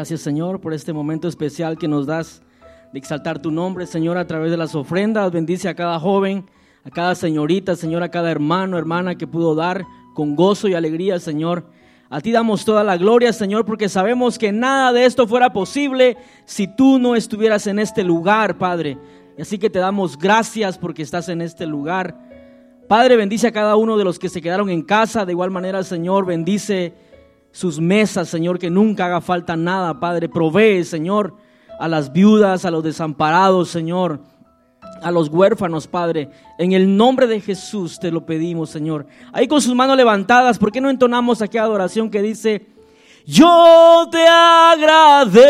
Gracias Señor por este momento especial que nos das de exaltar tu nombre, Señor, a través de las ofrendas. Bendice a cada joven, a cada señorita, Señor, a cada hermano, hermana que pudo dar con gozo y alegría, Señor. A ti damos toda la gloria, Señor, porque sabemos que nada de esto fuera posible si tú no estuvieras en este lugar, Padre. Y así que te damos gracias porque estás en este lugar. Padre, bendice a cada uno de los que se quedaron en casa. De igual manera, Señor, bendice sus mesas, Señor, que nunca haga falta nada, Padre. Provee, Señor, a las viudas, a los desamparados, Señor, a los huérfanos, Padre. En el nombre de Jesús te lo pedimos, Señor. Ahí con sus manos levantadas, ¿por qué no entonamos aquella adoración que dice, yo te agradezco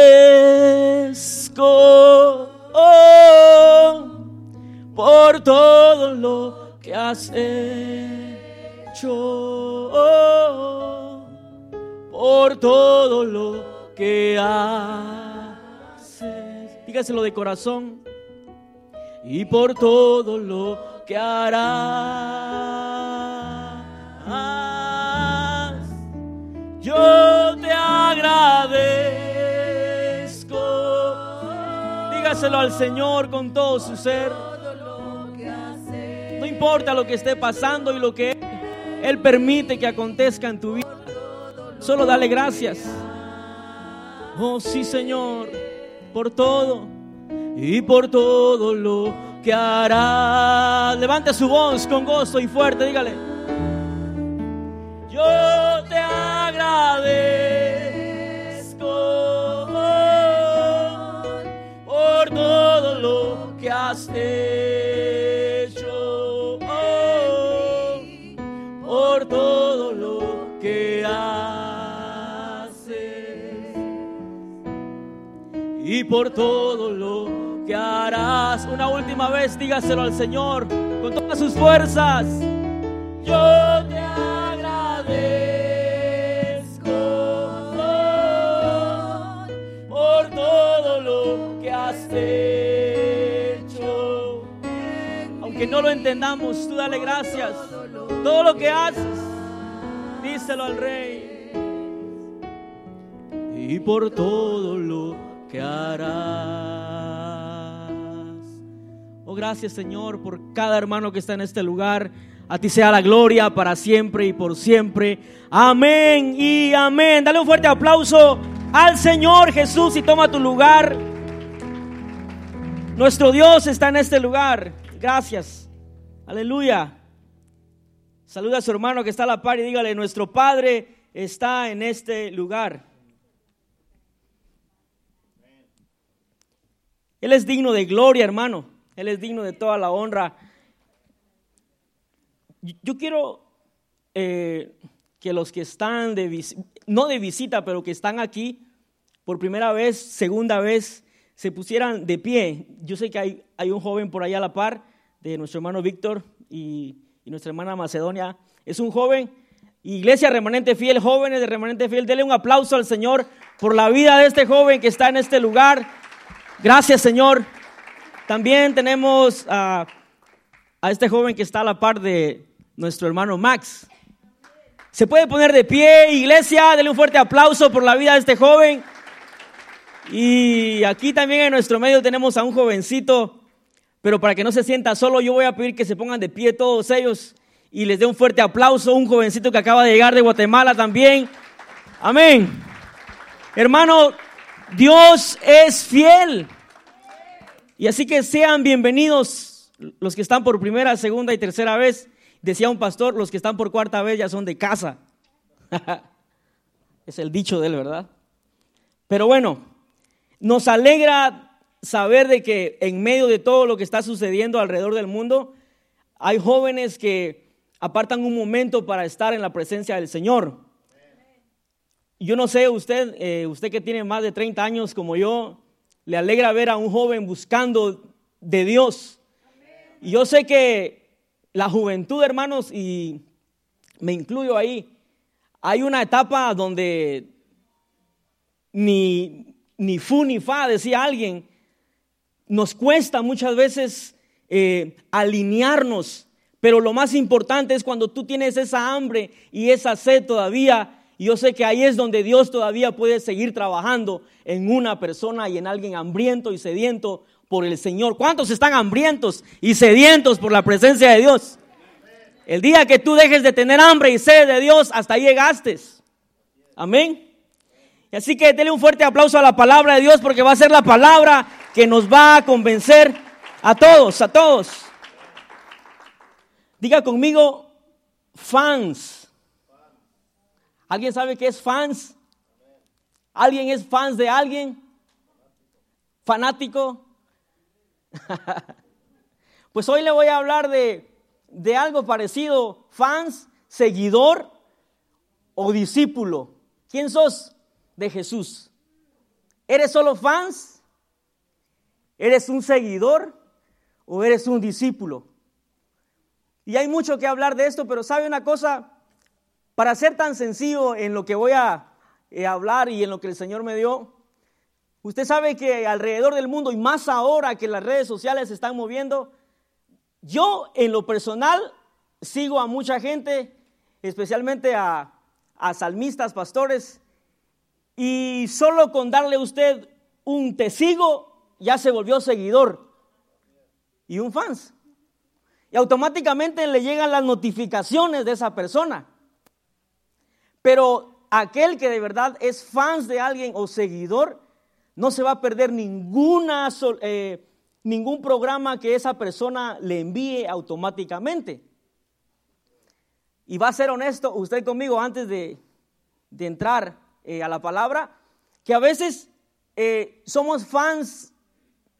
oh, por todo lo que has hecho, por todo lo que haces. Dígaselo de corazón. Y por todo lo que harás, yo te agradezco. Dígaselo al Señor con todo su ser. No importa lo que esté pasando y lo que Él permite que acontezca en tu vida. Solo dale gracias. Oh sí, Señor, por todo y por todo lo que hará. Levante su voz con gozo y fuerte, dígale. Yo te agradezco por todo lo que has hecho, por todo lo que harás. Una última vez dígaselo al Señor con todas sus fuerzas. Yo te agradezco por todo lo que has hecho. Aunque no lo entendamos, tú dale gracias. Todo lo que haces, díselo al Rey. Y por todo lo que harás. Oh, gracias Señor por cada hermano que está en este lugar. A ti sea la gloria para siempre y por siempre. Amén y amén. Dale un fuerte aplauso al Señor Jesús y toma tu lugar. Nuestro Dios está en este lugar. Gracias. Aleluya. Saluda a su hermano que está a la par y dígale, nuestro Padre está en este lugar. Él es digno de gloria, hermano. Él es digno de toda la honra. Yo quiero eh, que los que están de no de visita, pero que están aquí por primera vez, segunda vez, se pusieran de pie. Yo sé que hay, un joven por allá a la par de nuestro hermano Víctor y, y nuestra hermana Macedonia. Es un joven. Iglesia Remanente Fiel, jóvenes de Remanente Fiel, denle un aplauso al Señor por la vida de este joven que está en este lugar. Gracias, Señor. También tenemos a, este joven que está a la par de nuestro hermano Max. Se puede poner de pie, iglesia, denle un fuerte aplauso por la vida de este joven. Y aquí también en nuestro medio tenemos a un jovencito, pero para que no se sienta solo, yo voy a pedir que se pongan de pie todos ellos y les dé un fuerte aplauso, un jovencito que acaba de llegar de Guatemala también. Amén. Hermano, Dios es fiel. Y así que sean bienvenidos los que están por primera, segunda y tercera vez. Decía un pastor, los que están por cuarta vez ya son de casa. es el dicho de él, ¿verdad? Pero bueno, nos alegra saber de que en medio de todo lo que está sucediendo alrededor del mundo, hay jóvenes que apartan un momento para estar en la presencia del Señor. Yo no sé, usted, eh, usted que tiene más de 30 años como yo, le alegra ver a un joven buscando de Dios. Y yo sé que la juventud, hermanos, y me incluyo ahí, hay una etapa donde ni, ni fu ni fa, decía alguien, nos cuesta muchas veces eh, alinearnos, pero lo más importante es cuando tú tienes esa hambre y esa sed todavía Y yo sé que ahí es donde Dios todavía puede seguir trabajando en una persona y en alguien hambriento y sediento por el Señor. ¿Cuántos están hambrientos y sedientos por la presencia de Dios? El día que tú dejes de tener hambre y sed de Dios, hasta ahí llegaste. Amén. Así que denle un fuerte aplauso a la palabra de Dios porque va a ser la palabra que nos va a convencer a todos, a todos. Diga conmigo, fans. ¿Alguien sabe qué es fans? ¿Alguien es fans de alguien? ¿Fanático? pues hoy le voy a hablar de, de algo parecido. Fans, seguidor o discípulo. ¿Quién sos? De Jesús. ¿Eres solo fans? ¿Eres un seguidor o eres un discípulo? Y hay mucho que hablar de esto, pero ¿sabe una cosa? Para ser tan sencillo en lo que voy a eh, hablar y en lo que el Señor me dio, usted sabe que alrededor del mundo, y más ahora que las redes sociales se están moviendo, yo en lo personal sigo a mucha gente, especialmente a, a salmistas, pastores, y solo con darle a usted un testigo ya se volvió seguidor y un fans. Y automáticamente le llegan las notificaciones de esa persona. Pero aquel que de verdad es fans de alguien o seguidor, no se va a perder ninguna, eh, ningún programa que esa persona le envíe automáticamente. Y va a ser honesto usted conmigo antes de, entrar eh, a la palabra, que a veces eh, somos fans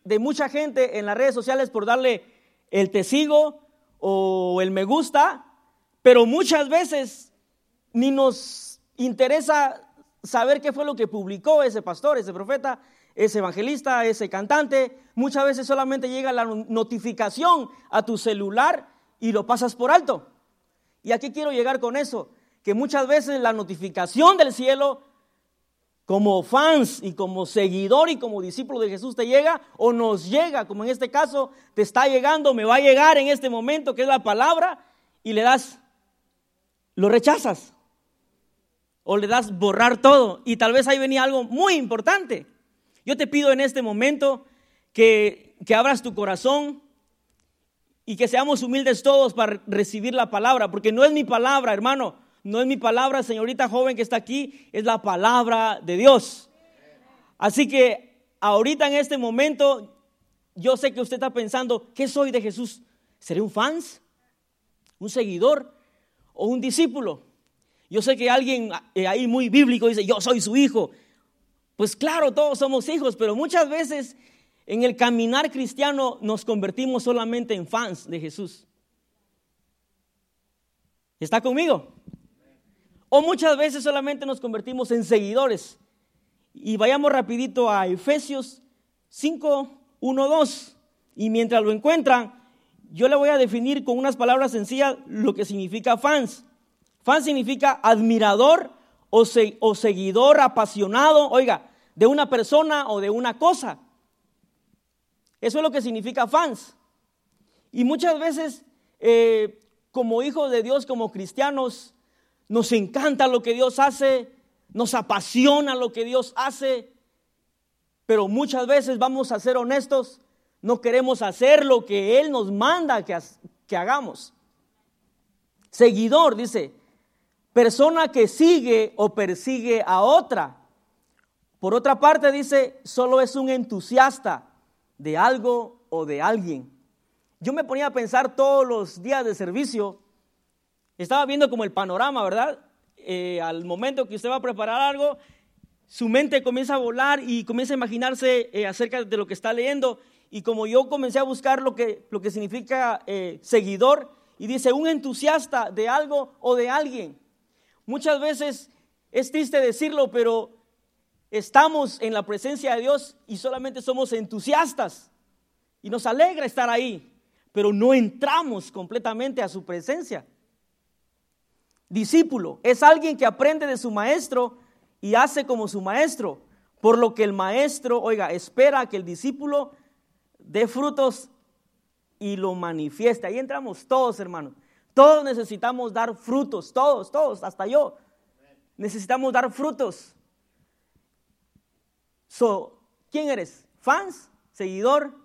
de mucha gente en las redes sociales por darle el te sigo o el me gusta, pero muchas veces ni nos interesa saber qué fue lo que publicó ese pastor, ese profeta, ese evangelista, ese cantante. Muchas veces solamente llega la notificación a tu celular y lo pasas por alto. Y aquí quiero llegar con eso, que muchas veces la notificación del cielo como fans y como seguidor y como discípulo de Jesús te llega o nos llega, como en este caso te está llegando, me va a llegar en este momento, que es la palabra, y le das, lo rechazas o le das borrar todo. Y tal vez ahí venía algo muy importante. Yo te pido en este momento que, que abras tu corazón y que seamos humildes todos para recibir la palabra, porque no es mi palabra, hermano no es mi palabra, señorita joven que está aquí, es la palabra de Dios. Así que ahorita en este momento, yo sé que usted está pensando, ¿qué soy de Jesús? ¿Seré un fans? ¿Un seguidor? ¿O un discípulo? Yo sé que alguien eh, ahí muy bíblico dice, yo soy su hijo. Pues claro, todos somos hijos, pero muchas veces en el caminar cristiano nos convertimos solamente en fans de Jesús. ¿Está conmigo? O muchas veces solamente nos convertimos en seguidores. Y vayamos rapidito a Efesios 5, 1, 2. Y mientras lo encuentran, yo le voy a definir con unas palabras sencillas lo que significa fans. Fan significa admirador o, o seguidor apasionado, oiga, de una persona o de una cosa. Eso es lo que significa fans. Y muchas veces, eh, como hijos de Dios, como cristianos, nos encanta lo que Dios hace, nos apasiona lo que Dios hace, pero muchas veces vamos a ser honestos, no queremos hacer lo que Él nos manda que, que hagamos. Seguidor, dice, persona que sigue o persigue a otra. Por otra parte, dice, solo es un entusiasta de algo o de alguien. Yo me ponía a pensar todos los días de servicio, estaba viendo como el panorama, ¿verdad? Eh, al momento que usted va a preparar algo, su mente comienza a volar y comienza a imaginarse eh, acerca de lo que está leyendo. Y como yo comencé a buscar lo que, lo que significa eh, seguidor, y dice un entusiasta de algo o de alguien. Muchas veces es triste decirlo, pero estamos en la presencia de Dios y solamente somos entusiastas. Y nos alegra estar ahí, pero no entramos completamente a su presencia. Discípulo es alguien que aprende de su maestro y hace como su maestro, por lo que el maestro, oiga, espera que el discípulo dé frutos y lo manifieste. Ahí entramos todos, hermanos. Todos necesitamos dar frutos, todos, todos, hasta yo. necesitamos dar frutos. So, ¿quién eres? ¿Fans, seguidor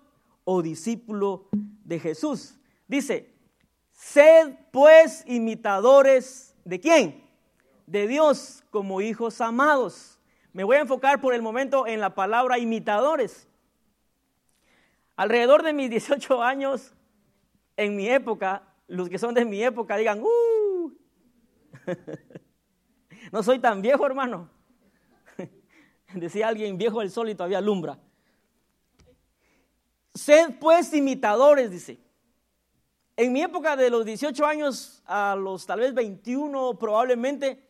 o discípulo de Jesús? Dice, sed pues imitadores de quién? De Dios como hijos amados. Me voy a enfocar por el momento en la palabra imitadores. Alrededor de mis 18 años, en mi época, los que son de mi época digan, ¡uh! no soy tan viejo, hermano. Decía alguien, viejo el sol y todavía alumbra. Sed pues imitadores, dice. En mi época de los 18 años a los tal vez 21 probablemente,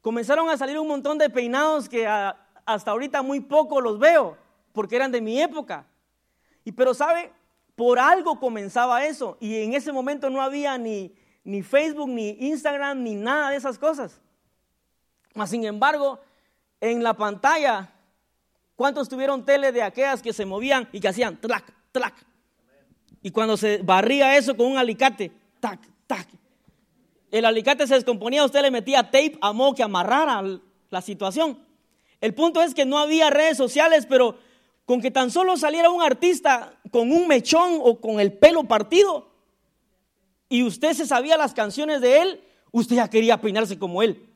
comenzaron a salir un montón de peinados que hasta ahorita muy poco los veo, porque eran de mi época. Y pero sabe, por algo comenzaba eso. Y en ese momento no había ni, ni Facebook, ni Instagram, ni nada de esas cosas. Mas sin embargo, en la pantalla, ¿cuántos tuvieron tele de aquellas que se movían y que hacían tlac, tlac? Y cuando se barría eso con un alicate, tac, tac. El alicate se descomponía, usted le metía tape a modo que amarrara la situación. El punto es que no había redes sociales, pero con que tan solo saliera un artista con un mechón o con el pelo partido y usted se sabía las canciones de él, usted ya quería peinarse como él.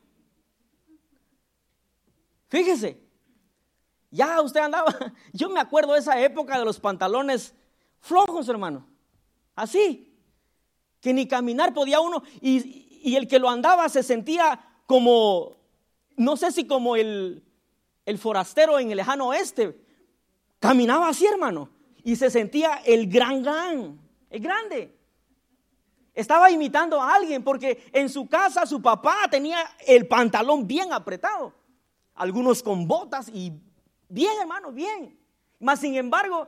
Fíjese, ya usted andaba, yo me acuerdo de esa época de los pantalones flojos, hermano, así, que ni caminar podía uno y, el que lo andaba se sentía como, no sé si como el, el forastero en el lejano oeste, Caminaba así, hermano, y se sentía el gran gran, el grande. Estaba imitando a alguien porque en su casa su papá tenía el pantalón bien apretado, algunos con botas y bien, hermano, bien. Mas sin embargo,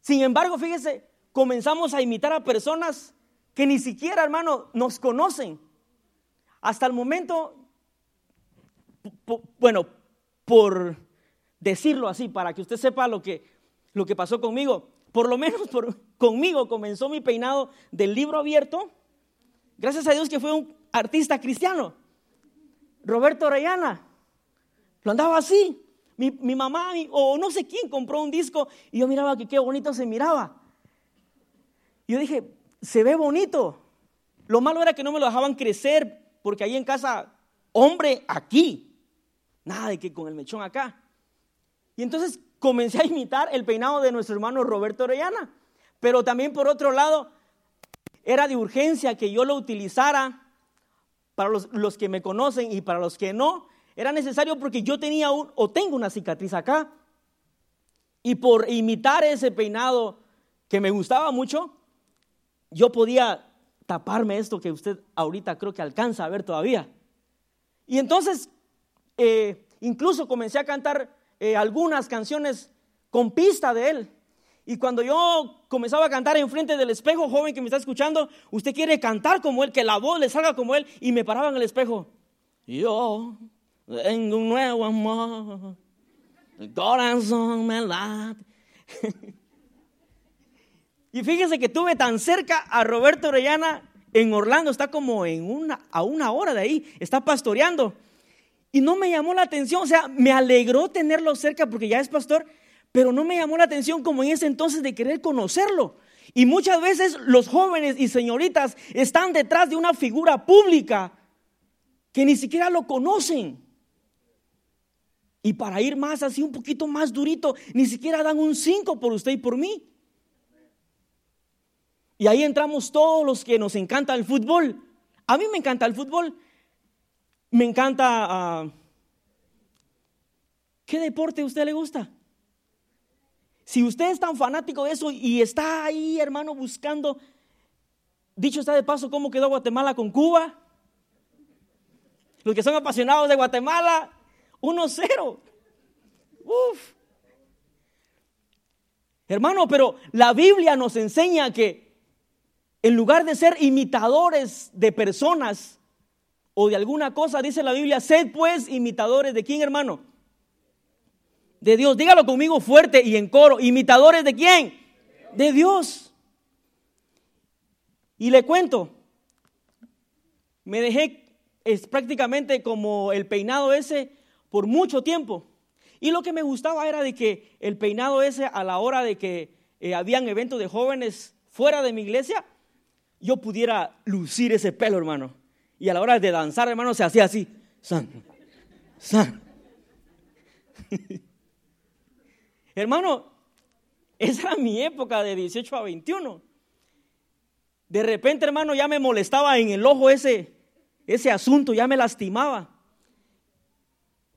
sin embargo, fíjese, comenzamos a imitar a personas que ni siquiera, hermano, nos conocen. Hasta el momento, bueno, por decirlo así, para que usted sepa lo que, lo que pasó conmigo. Por lo menos conmigo comenzó mi peinado del libro abierto. Gracias a Dios que fue un artista cristiano. Roberto Orellana. Lo andaba así. Mi, mamá o no sé quién compró un disco y yo miraba que qué bonito se miraba. Y yo dije, se ve bonito. Lo malo era que no me lo dejaban crecer porque ahí en casa, hombre, aquí. Nada de que con el mechón acá. Y entonces comencé a imitar el peinado de nuestro hermano Roberto Orellana. Pero también por otro lado, era de urgencia que yo lo utilizara para los, que me conocen y para los que no. Era necesario porque yo tenía un, o tengo una cicatriz acá. Y por imitar ese peinado que me gustaba mucho, yo podía taparme esto que usted ahorita creo que alcanza a ver todavía. Y entonces, eh, incluso comencé a cantar eh, algunas canciones con pista de él. Y cuando yo comenzaba a cantar enfrente del espejo, joven que me está escuchando, usted quiere cantar como él, que la voz le salga como él, y me paraba en el espejo. Yo tengo un nuevo amor, el corazón me late. y fíjese que tuve tan cerca a Roberto Orellana en Orlando, está como en una, a una hora de ahí, está pastoreando. Y no me llamó la atención, o sea, me alegró tenerlo cerca porque ya es pastor, pero no me llamó la atención como en ese entonces de querer conocerlo. Y muchas veces los jóvenes y señoritas están detrás de una figura pública que ni siquiera lo conocen. Y para ir más así, un poquito más durito, ni siquiera dan un 5 por usted y por mí. Y ahí entramos todos los que nos encanta el fútbol. A mí me encanta el fútbol, me encanta... Ah, ¿Qué deporte a usted le gusta? Si usted es tan fanático de eso y está ahí, hermano, buscando, dicho está de paso, cómo quedó Guatemala con Cuba. Los que son apasionados de Guatemala, 1-0. Uf. Hermano, pero la Biblia nos enseña que en lugar de ser imitadores de personas, o de alguna cosa, dice la Biblia, sed pues imitadores de quién, hermano? De Dios. Dígalo conmigo fuerte y en coro. ¿Imitadores de quién? De Dios. Y le cuento, me dejé es prácticamente como el peinado ese por mucho tiempo. Y lo que me gustaba era de que el peinado ese a la hora de que eh, habían eventos de jóvenes fuera de mi iglesia, yo pudiera lucir ese pelo, hermano. Y a la hora de danzar, hermano, se hacía así. San, san. hermano, esa era mi época de 18 a 21. De repente, hermano, ya me molestaba en el ojo ese, ese asunto, ya me lastimaba.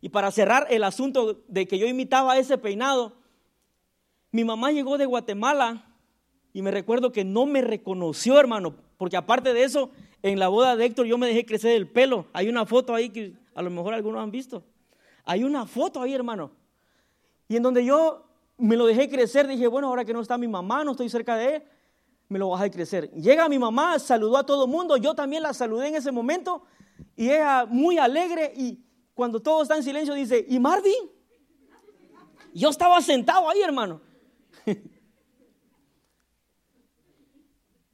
Y para cerrar el asunto de que yo imitaba ese peinado, mi mamá llegó de Guatemala y me recuerdo que no me reconoció, hermano, porque aparte de eso, en la boda de Héctor yo me dejé crecer el pelo. Hay una foto ahí que a lo mejor algunos han visto. Hay una foto ahí, hermano. Y en donde yo me lo dejé crecer, dije, bueno, ahora que no está mi mamá, no estoy cerca de él, me lo voy a crecer. Llega mi mamá, saludó a todo el mundo, yo también la saludé en ese momento y ella muy alegre y cuando todo está en silencio dice, ¿y Marvin? Yo estaba sentado ahí, hermano.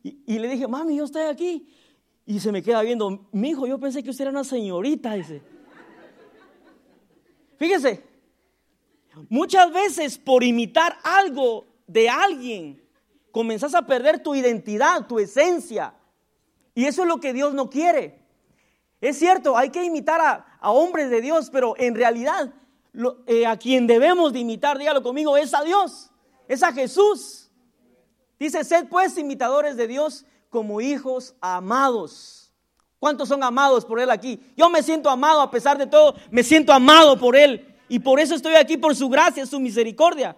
y, le dije, mami, yo estoy aquí. Y se me queda viendo, mi hijo, yo pensé que usted era una señorita, dice. Fíjese, muchas veces por imitar algo de alguien, comenzás a perder tu identidad, tu esencia. Y eso es lo que Dios no quiere. Es cierto, hay que imitar a, hombres de Dios, pero en realidad eh, a quien debemos de imitar, dígalo conmigo, es a Dios, es a Jesús. Dice, sed pues imitadores de Dios como hijos amados. ¿Cuántos son amados por Él aquí? Yo me siento amado a pesar de todo, me siento amado por Él. Y por eso estoy aquí, por su gracia, su misericordia.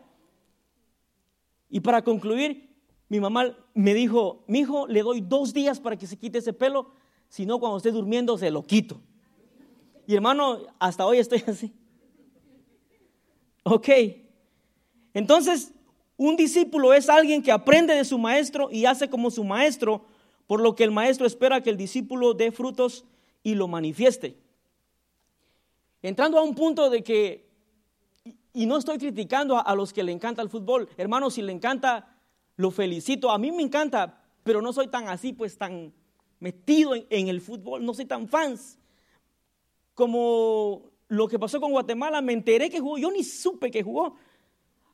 Y para concluir, mi mamá me dijo, mi hijo, le doy dos días para que se quite ese pelo si no cuando esté durmiendo se lo quito. Y hermano, hasta hoy estoy así. Ok. Entonces, un discípulo es alguien que aprende de su maestro y hace como su maestro, por lo que el maestro espera que el discípulo dé frutos y lo manifieste. Entrando a un punto de que, y no estoy criticando a, los que le encanta el fútbol, hermano, si le encanta, lo felicito. A mí me encanta, pero no soy tan así, pues tan metido en, el fútbol, no soy tan fans. Como lo que pasó con Guatemala, me enteré que jugó, yo ni supe que jugó,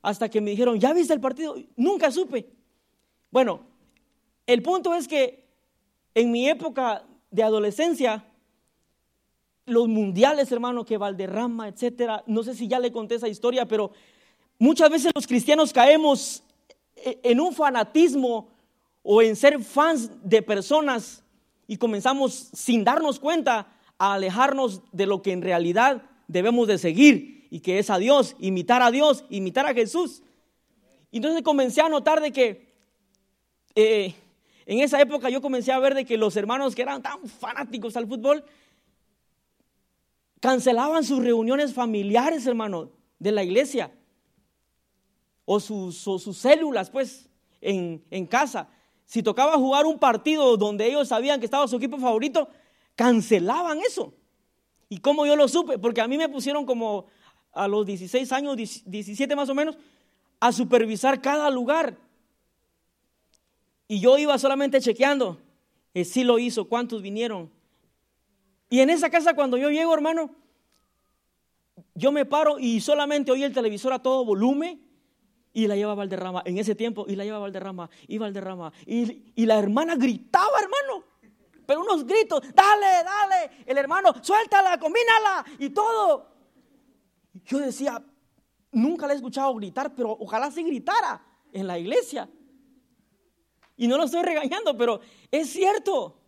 hasta que me dijeron, ¿ya viste el partido? Nunca supe. Bueno, el punto es que en mi época de adolescencia, los mundiales, hermano, que Valderrama, etcétera, no sé si ya le conté esa historia, pero muchas veces los cristianos caemos e, en un fanatismo o en ser fans de personas y comenzamos sin darnos cuenta a alejarnos de lo que en realidad debemos de seguir y que es a Dios, imitar a Dios, imitar a Jesús. Y entonces comencé a notar de que eh, en esa época yo comencé a ver de que los hermanos que eran tan fanáticos al fútbol cancelaban sus reuniones familiares, hermano, de la iglesia. O sus, sus células, pues, en, en casa. Si tocaba jugar un partido donde ellos sabían que estaba su equipo favorito, cancelaban eso. ¿Y cómo yo lo supe? Porque a mí me pusieron como a los 16 años, 17 más o menos, a supervisar cada lugar. Y yo iba solamente chequeando. Eh, si lo hizo, cuántos vinieron. Y en esa casa cuando yo llego, hermano, yo me paro y solamente oí el televisor a todo volumen y la lleva Valderrama. En ese tiempo, y la lleva Valderrama, y Valderrama. Y, y la hermana gritaba, hermano. Pero unos gritos, dale, dale. El hermano, suéltala, combínala y todo. Yo decía, nunca la he escuchado gritar, pero ojalá se gritara en la iglesia. Y no lo estoy regañando, pero es cierto.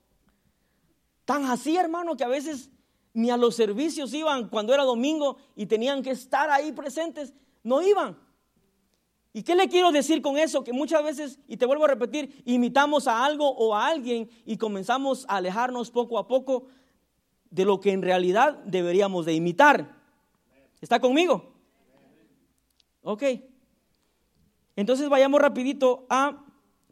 Tan así, hermano, que a veces ni a los servicios iban cuando era domingo y tenían que estar ahí presentes, no iban. ¿Y qué le quiero decir con eso? Que muchas veces, y te vuelvo a repetir, imitamos a algo o a alguien y comenzamos a alejarnos poco a poco de lo que en realidad deberíamos de imitar. ¿Está conmigo? Ok. Entonces vayamos rapidito a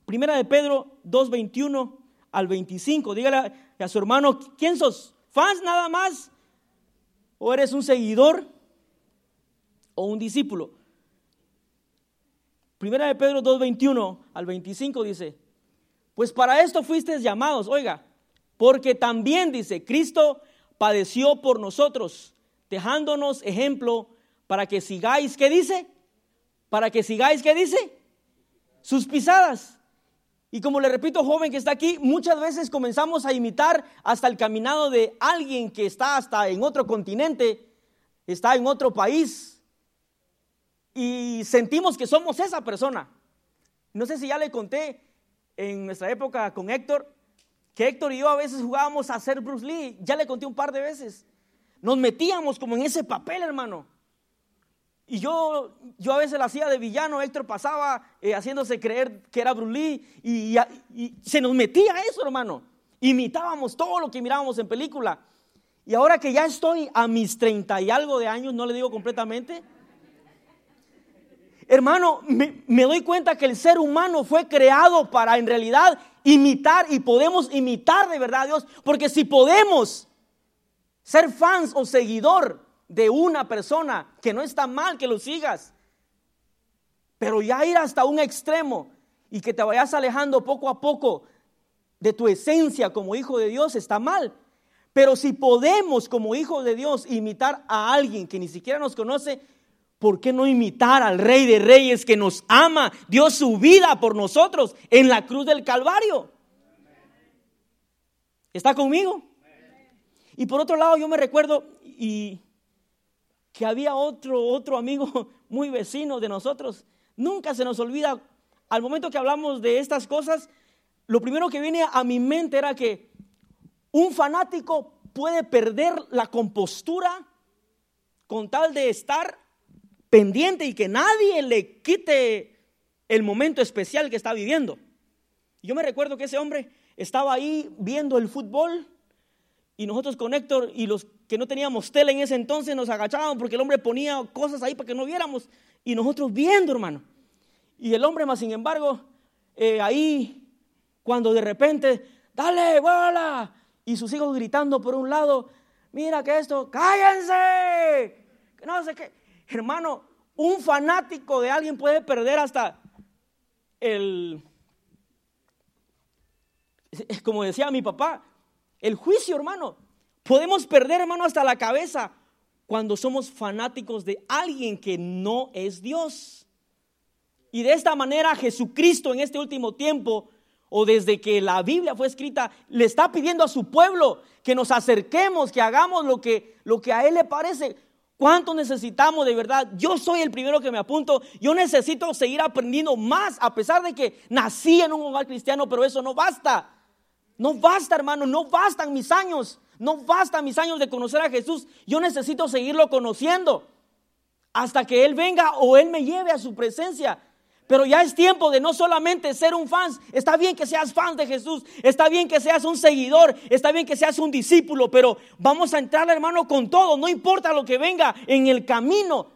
Primera de Pedro 2.21 al 25. Dígale a su hermano, ¿quién sos? ¿Fans nada más? ¿O eres un seguidor? ¿O un discípulo? Primera de Pedro 2.21 al 25 dice, pues para esto fuisteis llamados, oiga, porque también dice, Cristo padeció por nosotros, dejándonos ejemplo para que sigáis, ¿qué dice? Para que sigáis, ¿qué dice? Sus pisadas. Y como le repito, joven que está aquí, muchas veces comenzamos a imitar hasta el caminado de alguien que está hasta en otro continente, está en otro país, y sentimos que somos esa persona. No sé si ya le conté en nuestra época con Héctor, que Héctor y yo a veces jugábamos a ser Bruce Lee, ya le conté un par de veces. Nos metíamos como en ese papel, hermano. Y yo, yo a veces la hacía de villano, Héctor pasaba eh, haciéndose creer que era Bruce Lee y, se nos metía eso, hermano. Imitábamos todo lo que mirábamos en película. Y ahora que ya estoy a mis treinta y algo de años, no le digo completamente, hermano, me, me doy cuenta que el ser humano fue creado para en realidad imitar y podemos imitar de verdad a Dios. Porque si podemos ser fans o seguidor de una persona, que no está mal que lo sigas, pero ya ir hasta un extremo y que te vayas alejando poco a poco de tu esencia como hijo de Dios está mal. Pero si podemos como hijo de Dios imitar a alguien que ni siquiera nos conoce, ¿por qué no imitar al Rey de Reyes que nos ama, dio su vida por nosotros en la cruz del Calvario? ¿Está conmigo? Y por otro lado, yo me recuerdo, y que había otro, otro amigo muy vecino de nosotros. Nunca se nos olvida, al momento que hablamos de estas cosas, lo primero que viene a mi mente era que un fanático puede perder la compostura con tal de estar pendiente y que nadie le quite el momento especial que está viviendo. Yo me recuerdo que ese hombre estaba ahí viendo el fútbol y nosotros con Héctor y los que no teníamos tele en ese entonces nos agachábamos porque el hombre ponía cosas ahí para que no viéramos y nosotros viendo, hermano. Y el hombre más, sin embargo, eh, ahí, cuando de repente, dale, bola, y sus hijos gritando por un lado, mira que esto, cállense, no sé qué. Hermano, un fanático de alguien puede perder hasta el, como decía mi papá, el juicio, hermano. Podemos perder, hermano, hasta la cabeza cuando somos fanáticos de alguien que no es Dios. Y de esta manera Jesucristo en este último tiempo, o desde que la Biblia fue escrita, le está pidiendo a su pueblo que nos acerquemos, que hagamos lo que, lo que a Él le parece. ¿Cuánto necesitamos de verdad? Yo soy el primero que me apunto. Yo necesito seguir aprendiendo más, a pesar de que nací en un hogar cristiano, pero eso no basta. No basta, hermano, no bastan mis años. No bastan mis años de conocer a Jesús. Yo necesito seguirlo conociendo hasta que Él venga o Él me lleve a su presencia. Pero ya es tiempo de no solamente ser un fan. Está bien que seas fan de Jesús. Está bien que seas un seguidor. Está bien que seas un discípulo. Pero vamos a entrar, hermano, con todo. No importa lo que venga en el camino.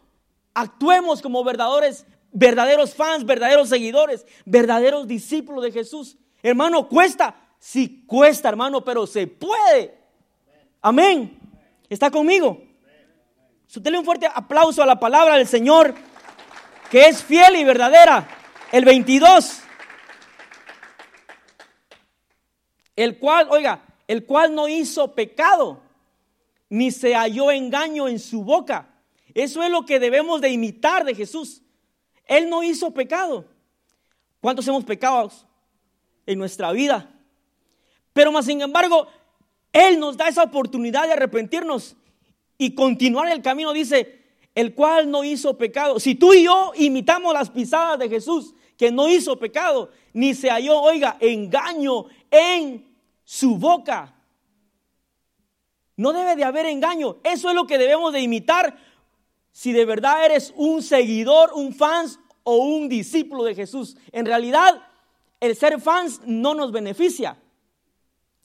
Actuemos como verdaderos, verdaderos fans, verdaderos seguidores, verdaderos discípulos de Jesús. Hermano, cuesta. Sí cuesta, hermano, pero se puede. Amén. ¿Está conmigo? Dele un fuerte aplauso a la palabra del Señor, que es fiel y verdadera. El 22. El cual, oiga, el cual no hizo pecado, ni se halló engaño en su boca. Eso es lo que debemos de imitar de Jesús. Él no hizo pecado. ¿Cuántos hemos pecado en nuestra vida? Pero más sin embargo, Él nos da esa oportunidad de arrepentirnos y continuar el camino. Dice, el cual no hizo pecado. Si tú y yo imitamos las pisadas de Jesús, que no hizo pecado, ni se halló, oiga, engaño en su boca. No debe de haber engaño. Eso es lo que debemos de imitar si de verdad eres un seguidor, un fans o un discípulo de Jesús. En realidad, el ser fans no nos beneficia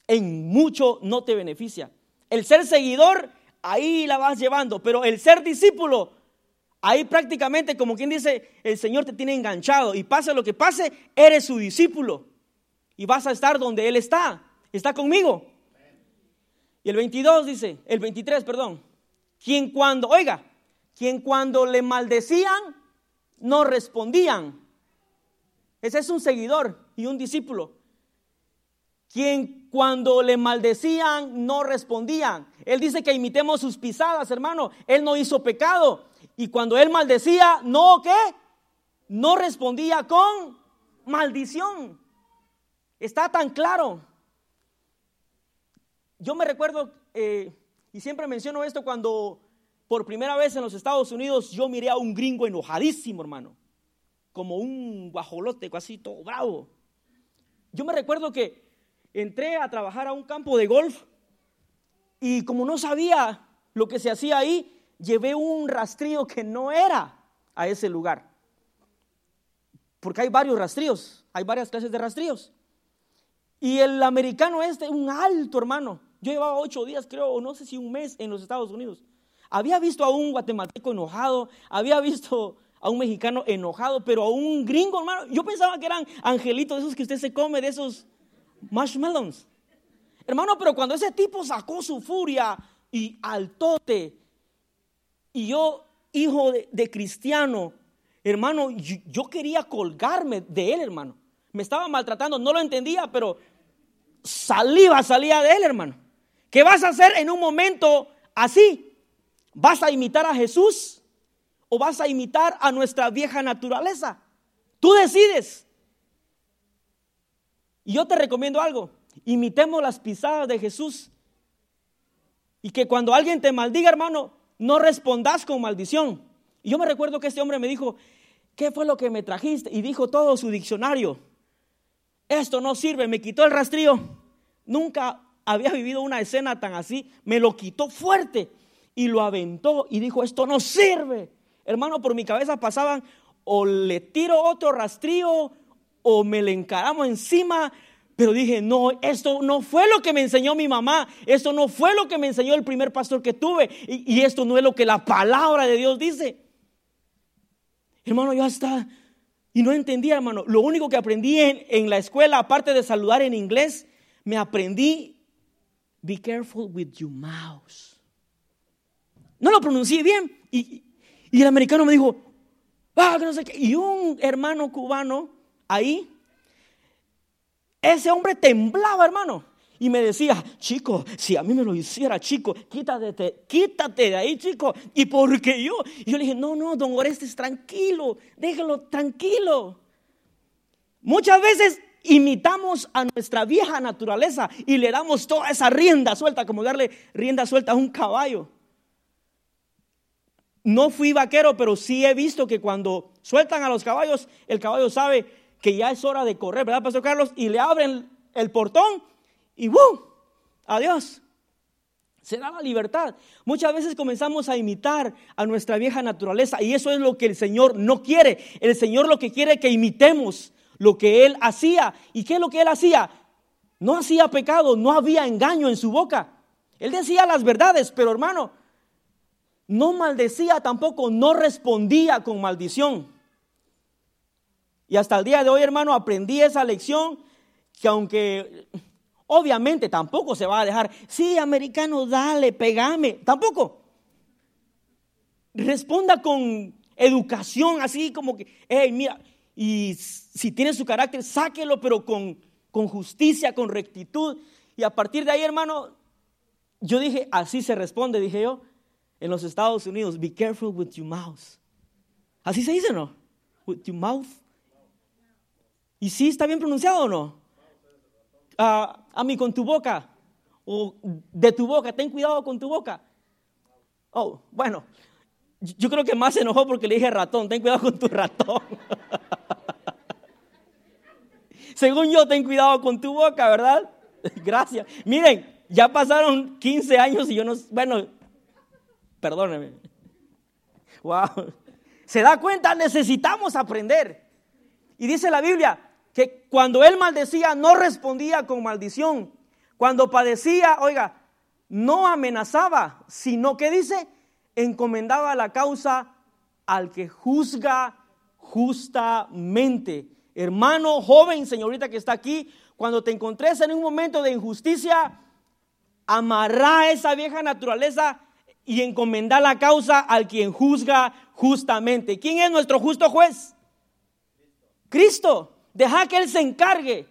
en mucho no te beneficia. El ser seguidor, ahí la vas llevando, pero el ser discípulo, ahí prácticamente como quien dice, el Señor te tiene enganchado y pase lo que pase, eres su discípulo y vas a estar donde Él está. ¿Está conmigo? Y el 22 dice, el 23, perdón, quien cuando, oiga, quien cuando le maldecían, no respondían. Ese es un seguidor y un discípulo. Quien cuando le maldecían no respondían. Él dice que imitemos sus pisadas, hermano. Él no hizo pecado. Y cuando él maldecía, no, ¿qué? No respondía con maldición. Está tan claro. Yo me recuerdo, eh, y siempre menciono esto, cuando por primera vez en los Estados Unidos yo miré a un gringo enojadísimo, hermano. Como un guajolote, así todo bravo. Yo me recuerdo que entré a trabajar a un campo de golf y como no sabía lo que se hacía ahí, llevé un rastrío que no era a ese lugar. Porque hay varios rastríos, hay varias clases de rastríos. Y el americano este, un alto hermano, yo llevaba ocho días, creo, o no sé si un mes en los Estados Unidos. Había visto a un guatemalteco enojado, había visto a un mexicano enojado, pero a un gringo, hermano. Yo pensaba que eran angelitos, esos que usted se come, de esos marshmallows. Hermano, pero cuando ese tipo sacó su furia y altote, y yo, hijo de, cristiano, hermano, yo, quería colgarme de él, hermano. Me estaba maltratando, no lo entendía, pero saliva salía de él, hermano. ¿Qué vas a hacer en un momento así? ¿Vas a imitar a Jesús o vas a imitar a nuestra vieja naturaleza? Tú decides. Y yo te recomiendo algo, imitemos las pisadas de Jesús. Y que cuando alguien te maldiga, hermano, no respondas con maldición. Y yo me recuerdo que este hombre me dijo, ¿qué fue lo que me trajiste? Y dijo todo su diccionario. Esto no sirve, me quitó el rastrillo. Nunca había vivido una escena tan así. Me lo quitó fuerte y lo aventó y dijo, esto no sirve. Hermano, por mi cabeza pasaban o le tiro otro rastrillo o me le encaramos encima. Pero dije, no, esto no fue lo que me enseñó mi mamá, esto no fue lo que me enseñó el primer pastor que tuve, y, esto no es lo que la palabra de Dios dice. Hermano, yo hasta, y no entendía, hermano, lo único que aprendí en, la escuela, aparte de saludar en inglés, me aprendí, be careful with your mouth. No lo pronuncié bien, y, y el americano me dijo, ah, no sé qué, y un hermano cubano ahí, ese hombre temblaba, hermano. Y me decía, chico, si a mí me lo hiciera, chico, quítate, quítate de ahí, chico. ¿Y porque yo? Y yo le dije, no, no, don Orestes, tranquilo, déjalo tranquilo. Muchas veces imitamos a nuestra vieja naturaleza y le damos toda esa rienda suelta, como darle rienda suelta a un caballo. No fui vaquero, pero sí he visto que cuando sueltan a los caballos, el caballo sabe que ya es hora de correr, ¿verdad, Pastor Carlos? Y le abren el portón y ¡bum! Adiós. Se da la libertad. Muchas veces comenzamos a imitar a nuestra vieja naturaleza y eso es lo que el Señor no quiere. El Señor lo que quiere es que imitemos lo que Él hacía. ¿Y qué es lo que Él hacía? No hacía pecado, no había engaño en su boca. Él decía las verdades, pero hermano, no maldecía tampoco, no respondía con maldición. Y hasta el día de hoy, hermano, aprendí esa lección que aunque obviamente tampoco se va a dejar, sí, americano, dale, pegame, tampoco. Responda con educación, así como que, hey, mira, y si tiene su carácter, sáquelo, pero con, con justicia, con rectitud. Y a partir de ahí, hermano, yo dije, así se responde, dije yo, en los Estados Unidos, be careful with your mouth. Así se dice, ¿no? With your mouth. ¿Y sí está bien pronunciado o no? Ah, a mí con tu boca, o de tu boca, ten cuidado con tu boca. Oh, bueno, yo creo que más se enojó porque le dije ratón, ten cuidado con tu ratón. Según yo, ten cuidado con tu boca, ¿verdad? Gracias. Miren, ya pasaron 15 años y yo no, bueno, perdóneme. Wow. ¿Se da cuenta? Necesitamos aprender. Y dice la Biblia, que cuando él maldecía no respondía con maldición. Cuando padecía, oiga, no amenazaba, sino que dice, encomendaba la causa al que juzga justamente. Hermano, joven, señorita que está aquí, cuando te encontres en un momento de injusticia, amarra esa vieja naturaleza y encomenda la causa al quien juzga justamente. ¿Quién es nuestro justo juez? Cristo. Deja que Él se encargue.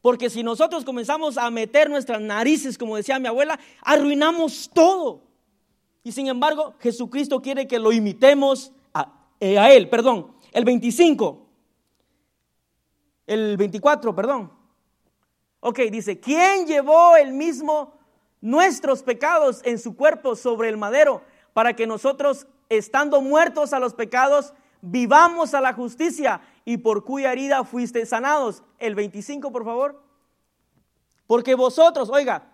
Porque si nosotros comenzamos a meter nuestras narices, como decía mi abuela, arruinamos todo. Y sin embargo, Jesucristo quiere que lo imitemos a, eh, a Él. Perdón, el 25. El 24, perdón. Ok, dice, ¿quién llevó el mismo nuestros pecados en su cuerpo sobre el madero para que nosotros, estando muertos a los pecados, vivamos a la justicia y por cuya herida fuiste sanados? El 25, por favor. Porque vosotros, oiga,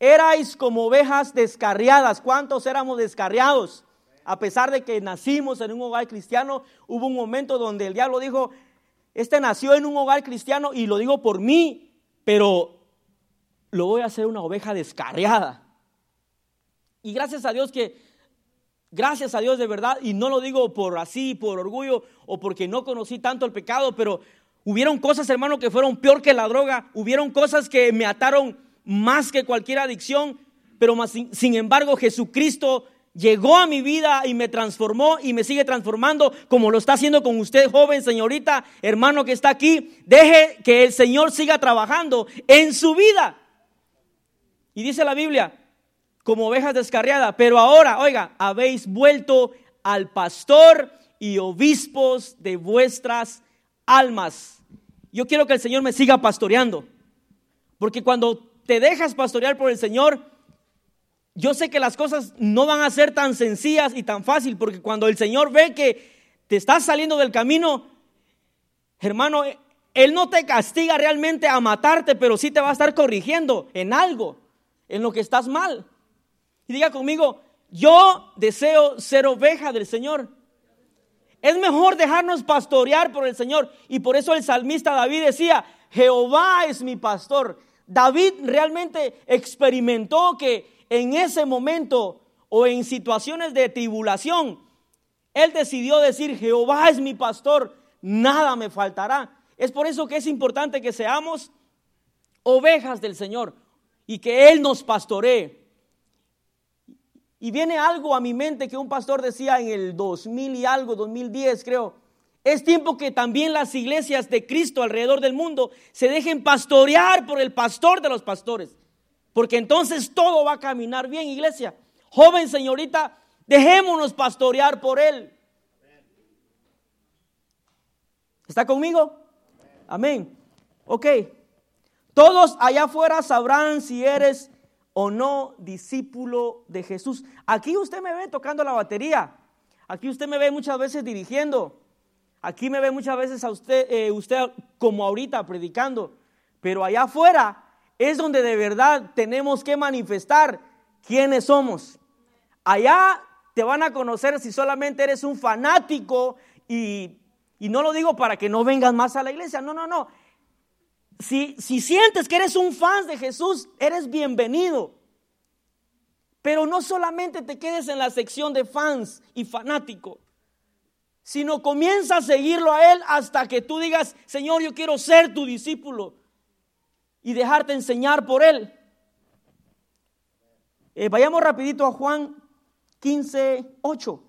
erais como ovejas descarriadas. ¿Cuántos éramos descarriados? A pesar de que nacimos en un hogar cristiano, hubo un momento donde el diablo dijo, este nació en un hogar cristiano y lo digo por mí, pero lo voy a hacer una oveja descarriada. Y gracias a Dios que, gracias a Dios de verdad, y no lo digo por así, por orgullo o porque no conocí tanto el pecado, pero hubieron cosas, hermano, que fueron peor que la droga, hubieron cosas que me ataron más que cualquier adicción, pero sin embargo Jesucristo llegó a mi vida y me transformó y me sigue transformando como lo está haciendo con usted, joven, señorita, hermano que está aquí. Deje que el Señor siga trabajando en su vida. Y dice la Biblia, como ovejas descarriadas, pero ahora, oiga, habéis vuelto al pastor y obispos de vuestras almas. Yo quiero que el Señor me siga pastoreando, porque cuando te dejas pastorear por el Señor, yo sé que las cosas no van a ser tan sencillas y tan fácil, porque cuando el Señor ve que te estás saliendo del camino, hermano, Él no te castiga realmente a matarte, pero sí te va a estar corrigiendo en algo en lo que estás mal. Y diga conmigo, yo deseo ser oveja del Señor. Es mejor dejarnos pastorear por el Señor. Y por eso el salmista David decía, Jehová es mi pastor. David realmente experimentó que en ese momento o en situaciones de tribulación, él decidió decir, Jehová es mi pastor, nada me faltará. Es por eso que es importante que seamos ovejas del Señor, y que Él nos pastoree. Y viene algo a mi mente que un pastor decía en el 2000 y algo, 2010 creo. Es tiempo que también las iglesias de Cristo alrededor del mundo se dejen pastorear por el pastor de los pastores. Porque entonces todo va a caminar bien, iglesia. Joven señorita, dejémonos pastorear por Él. ¿Está conmigo? Amén. Ok. Todos allá afuera sabrán si eres o no discípulo de Jesús. Aquí usted me ve tocando la batería. Aquí usted me ve muchas veces dirigiendo. Aquí me ve muchas veces a usted, eh, usted como ahorita predicando. Pero allá afuera es donde de verdad tenemos que manifestar quiénes somos. Allá te van a conocer si solamente eres un fanático y, y no lo digo para que no vengas más a la iglesia. No, no, no. Si, sientes que eres un fan de Jesús, eres bienvenido. Pero no solamente te quedes en la sección de fans y fanático, sino comienza a seguirlo a Él hasta que tú digas, Señor, yo quiero ser tu discípulo y dejarte enseñar por Él. Eh, vayamos rapidito a Juan 15, 8.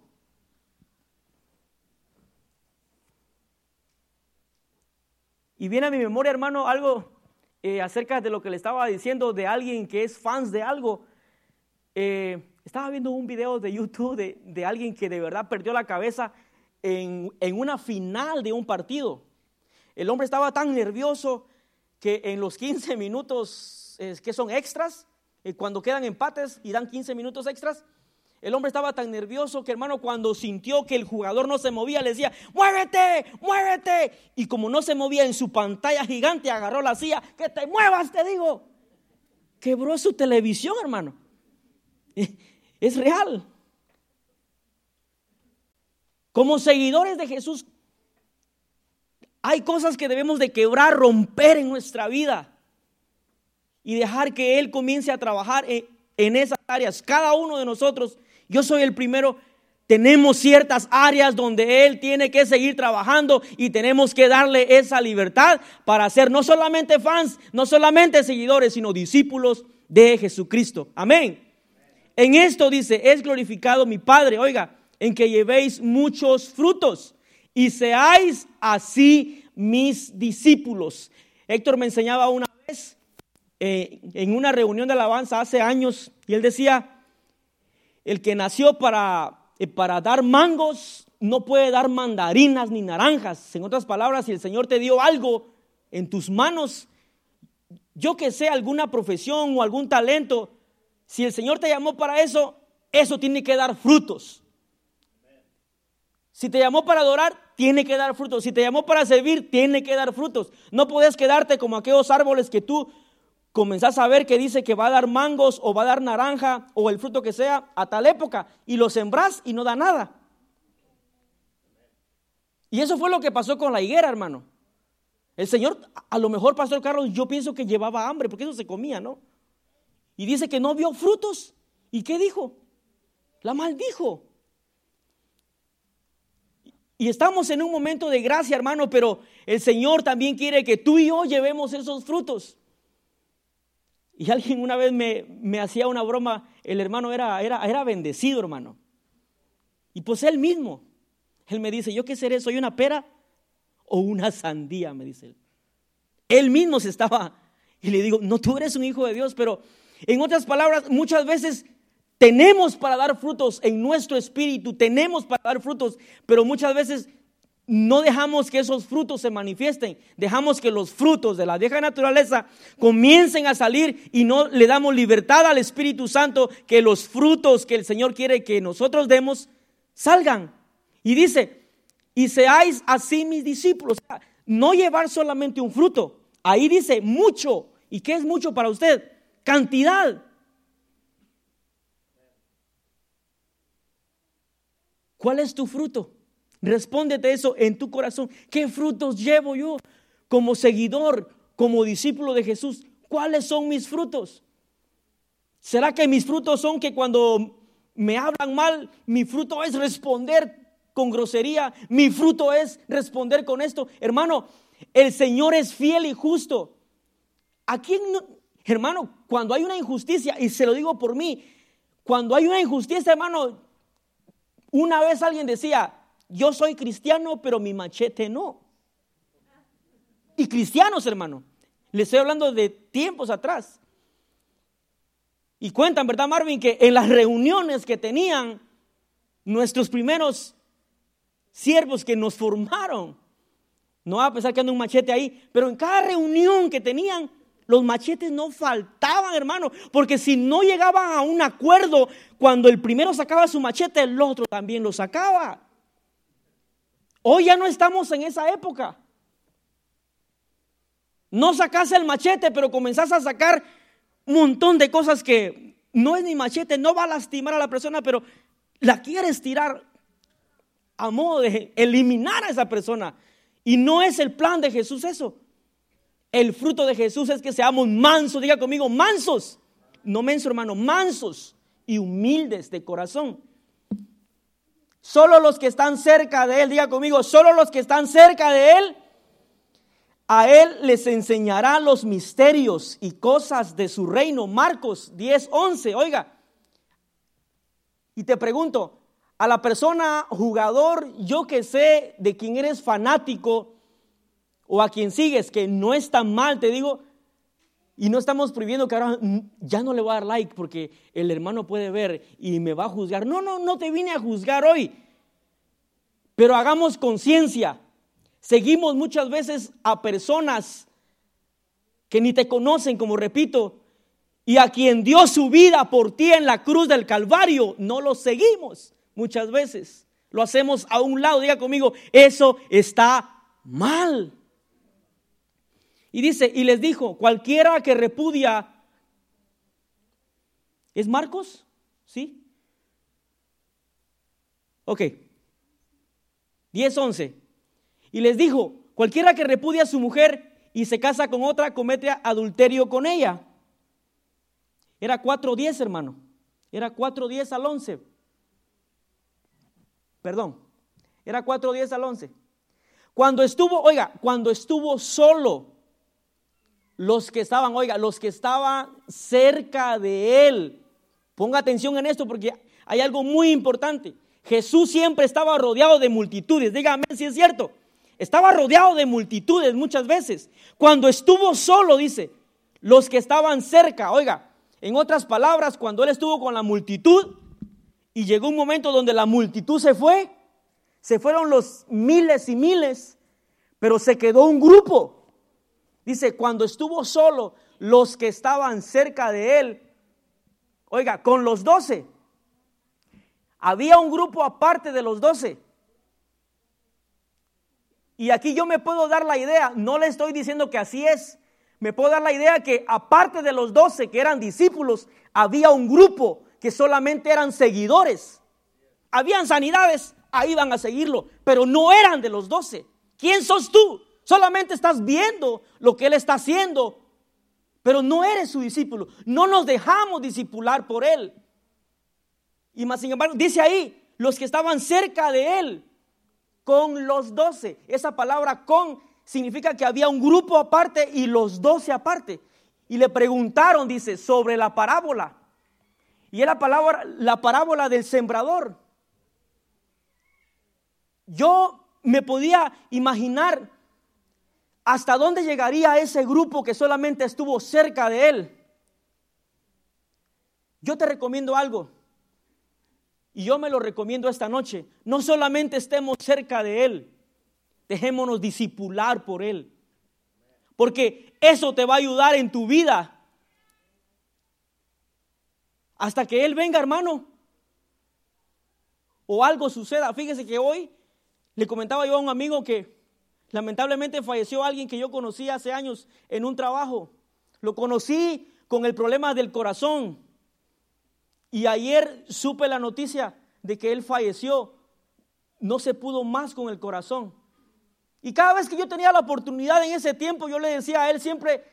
Y viene a mi memoria, hermano, algo eh, acerca de lo que le estaba diciendo de alguien que es fans de algo. Eh, estaba viendo un video de YouTube de, alguien que de verdad perdió la cabeza en, una final de un partido. El hombre estaba tan nervioso que en los 15 minutos que son extras, eh, cuando quedan empates y dan 15 minutos extras, el hombre estaba tan nervioso que hermano cuando sintió que el jugador no se movía le decía, muévete, muévete. Y como no se movía en su pantalla gigante, agarró la silla, que te muevas, te digo. Quebró su televisión, hermano. Es real. Como seguidores de Jesús, hay cosas que debemos de quebrar, romper en nuestra vida y dejar que Él comience a trabajar en, en esas áreas. Cada uno de nosotros yo soy el primero. Tenemos ciertas áreas donde Él tiene que seguir trabajando y tenemos que darle esa libertad para ser no solamente fans, no solamente seguidores, sino discípulos de Jesucristo. Amén. En esto dice, es glorificado mi Padre, oiga, en que llevéis muchos frutos y seáis así mis discípulos. Héctor me enseñaba una vez eh, en una reunión de alabanza hace años y él decía, el que nació para, eh, para dar mangos no puede dar mandarinas ni naranjas. En otras palabras, si el Señor te dio algo en tus manos, yo que sé alguna profesión o algún talento, si el Señor te llamó para eso, eso tiene que dar frutos. Si te llamó para adorar, tiene que dar frutos. Si te llamó para servir, tiene que dar frutos. No puedes quedarte como aquellos árboles que tú comenzás a ver que dice que va a dar mangos o va a dar naranja o el fruto que sea a tal época y lo sembrás y no da nada. Y eso fue lo que pasó con la higuera, hermano. El Señor, a lo mejor, Pastor Carlos, yo pienso que llevaba hambre, porque eso se comía, ¿no? Y dice que no vio frutos. ¿Y qué dijo? La maldijo. Y estamos en un momento de gracia, hermano, pero el Señor también quiere que tú y yo llevemos esos frutos. Y alguien una vez me, hacía una broma, el hermano era, era, era bendecido, hermano. Y pues él mismo, él me dice, ¿yo qué seré? ¿Soy una pera o una sandía? Me dice él. Él mismo se estaba, y le digo, no, tú eres un hijo de Dios, pero en otras palabras, muchas veces tenemos para dar frutos en nuestro espíritu, tenemos para dar frutos, pero muchas veces no dejamos que esos frutos se manifiesten, dejamos que los frutos de la vieja naturaleza comiencen a salir y no le damos libertad al Espíritu Santo que los frutos que el Señor quiere que nosotros demos salgan. Y dice, y seáis así mis discípulos. No llevar solamente un fruto. Ahí dice mucho. ¿Y qué es mucho para usted? Cantidad. ¿Cuál es tu fruto? Respóndete eso en tu corazón. ¿Qué frutos llevo yo como seguidor, como discípulo de Jesús? ¿Cuáles son mis frutos? ¿Será que mis frutos son que cuando me hablan mal, mi fruto es responder con grosería, mi fruto es responder con esto. Hermano, el Señor es fiel y justo. ¿A quién hermano, cuando hay una injusticia, y se lo digo por mí, cuando hay una injusticia, hermano, una vez alguien decía, yo soy cristiano, pero mi machete no. Y cristianos, hermano. Le estoy hablando de tiempos atrás. Y cuentan, ¿verdad, Marvin? Que en las reuniones que tenían nuestros primeros siervos que nos formaron. No a pensar que anda un machete ahí, pero en cada reunión que tenían, los machetes no faltaban, hermano, porque si no llegaban a un acuerdo, cuando el primero sacaba su machete, el otro también lo sacaba. Hoy ya no estamos en esa época. No sacas el machete, pero comenzás a sacar un montón de cosas que no es ni machete, no va a lastimar a la persona, pero la quieres tirar a modo de eliminar a esa persona. Y no es el plan de Jesús eso. El fruto de Jesús es que seamos mansos, diga conmigo, mansos. No menso, hermano, mansos y humildes de corazón. Solo los que están cerca de Él, diga conmigo, solo los que están cerca de Él, a Él les enseñará los misterios y cosas de su reino. Marcos 10, 11, oiga. Y te pregunto, a la persona jugador, yo que sé de quién eres fanático o a quien sigues, que no es tan mal, te digo, y no estamos prohibiendo que ahora ya no le voy a dar like porque el hermano puede ver y me va a juzgar. No, no, no te vine a juzgar hoy. Pero hagamos conciencia. Seguimos muchas veces a personas que ni te conocen, como repito, y a quien dio su vida por ti en la cruz del Calvario, no lo seguimos muchas veces. Lo hacemos a un lado, diga conmigo, eso está mal. Y dice, y les dijo, cualquiera que repudia, ¿es Marcos? ¿Sí? Ok. 10, 11. Y les dijo, cualquiera que repudia a su mujer y se casa con otra, comete adulterio con ella. Era 4.10, hermano. Era 4.10 al 11 perdón, era 4.10 al 11. Cuando estuvo, oiga, cuando estuvo solo, los que estaban, oiga, los que estaban cerca de él, ponga atención en esto porque hay algo muy importante. Jesús siempre estaba rodeado de multitudes, dígame si es cierto. estaba rodeado de multitudes muchas veces. Cuando estuvo solo, dice, los que estaban cerca, oiga, en otras palabras, cuando él estuvo con la multitud y llegó un momento donde la multitud se fue, se fueron los miles y miles, pero se quedó un grupo. Dice, cuando estuvo solo, los que estaban cerca de él, oiga, con los doce, había un grupo aparte de los doce. Y aquí yo me puedo dar la idea, no le estoy diciendo que así es, me puedo dar la idea que aparte de los doce que eran discípulos, había un grupo que solamente eran seguidores. Habían sanidades, ahí van a seguirlo, pero no eran de los doce. ¿Quién sos tú? Solamente estás viendo lo que Él está haciendo, pero no eres su discípulo. No nos dejamos discipular por Él. Y más sin embargo, dice ahí, los que estaban cerca de Él, con los doce. Esa palabra con significa que había un grupo aparte y los doce aparte. Y le preguntaron, dice, sobre la parábola. Y era palabra, la parábola del sembrador. Yo me podía imaginar hasta dónde llegaría ese grupo que solamente estuvo cerca de él. Yo te recomiendo algo. Y yo me lo recomiendo esta noche. No solamente estemos cerca de Él, dejémonos disipular por Él. Porque eso te va a ayudar en tu vida. Hasta que Él venga, hermano. O algo suceda. Fíjese que hoy le comentaba yo a un amigo que lamentablemente falleció alguien que yo conocí hace años en un trabajo. Lo conocí con el problema del corazón. Y ayer supe la noticia de que él falleció. No se pudo más con el corazón. Y cada vez que yo tenía la oportunidad en ese tiempo, yo le decía a él siempre,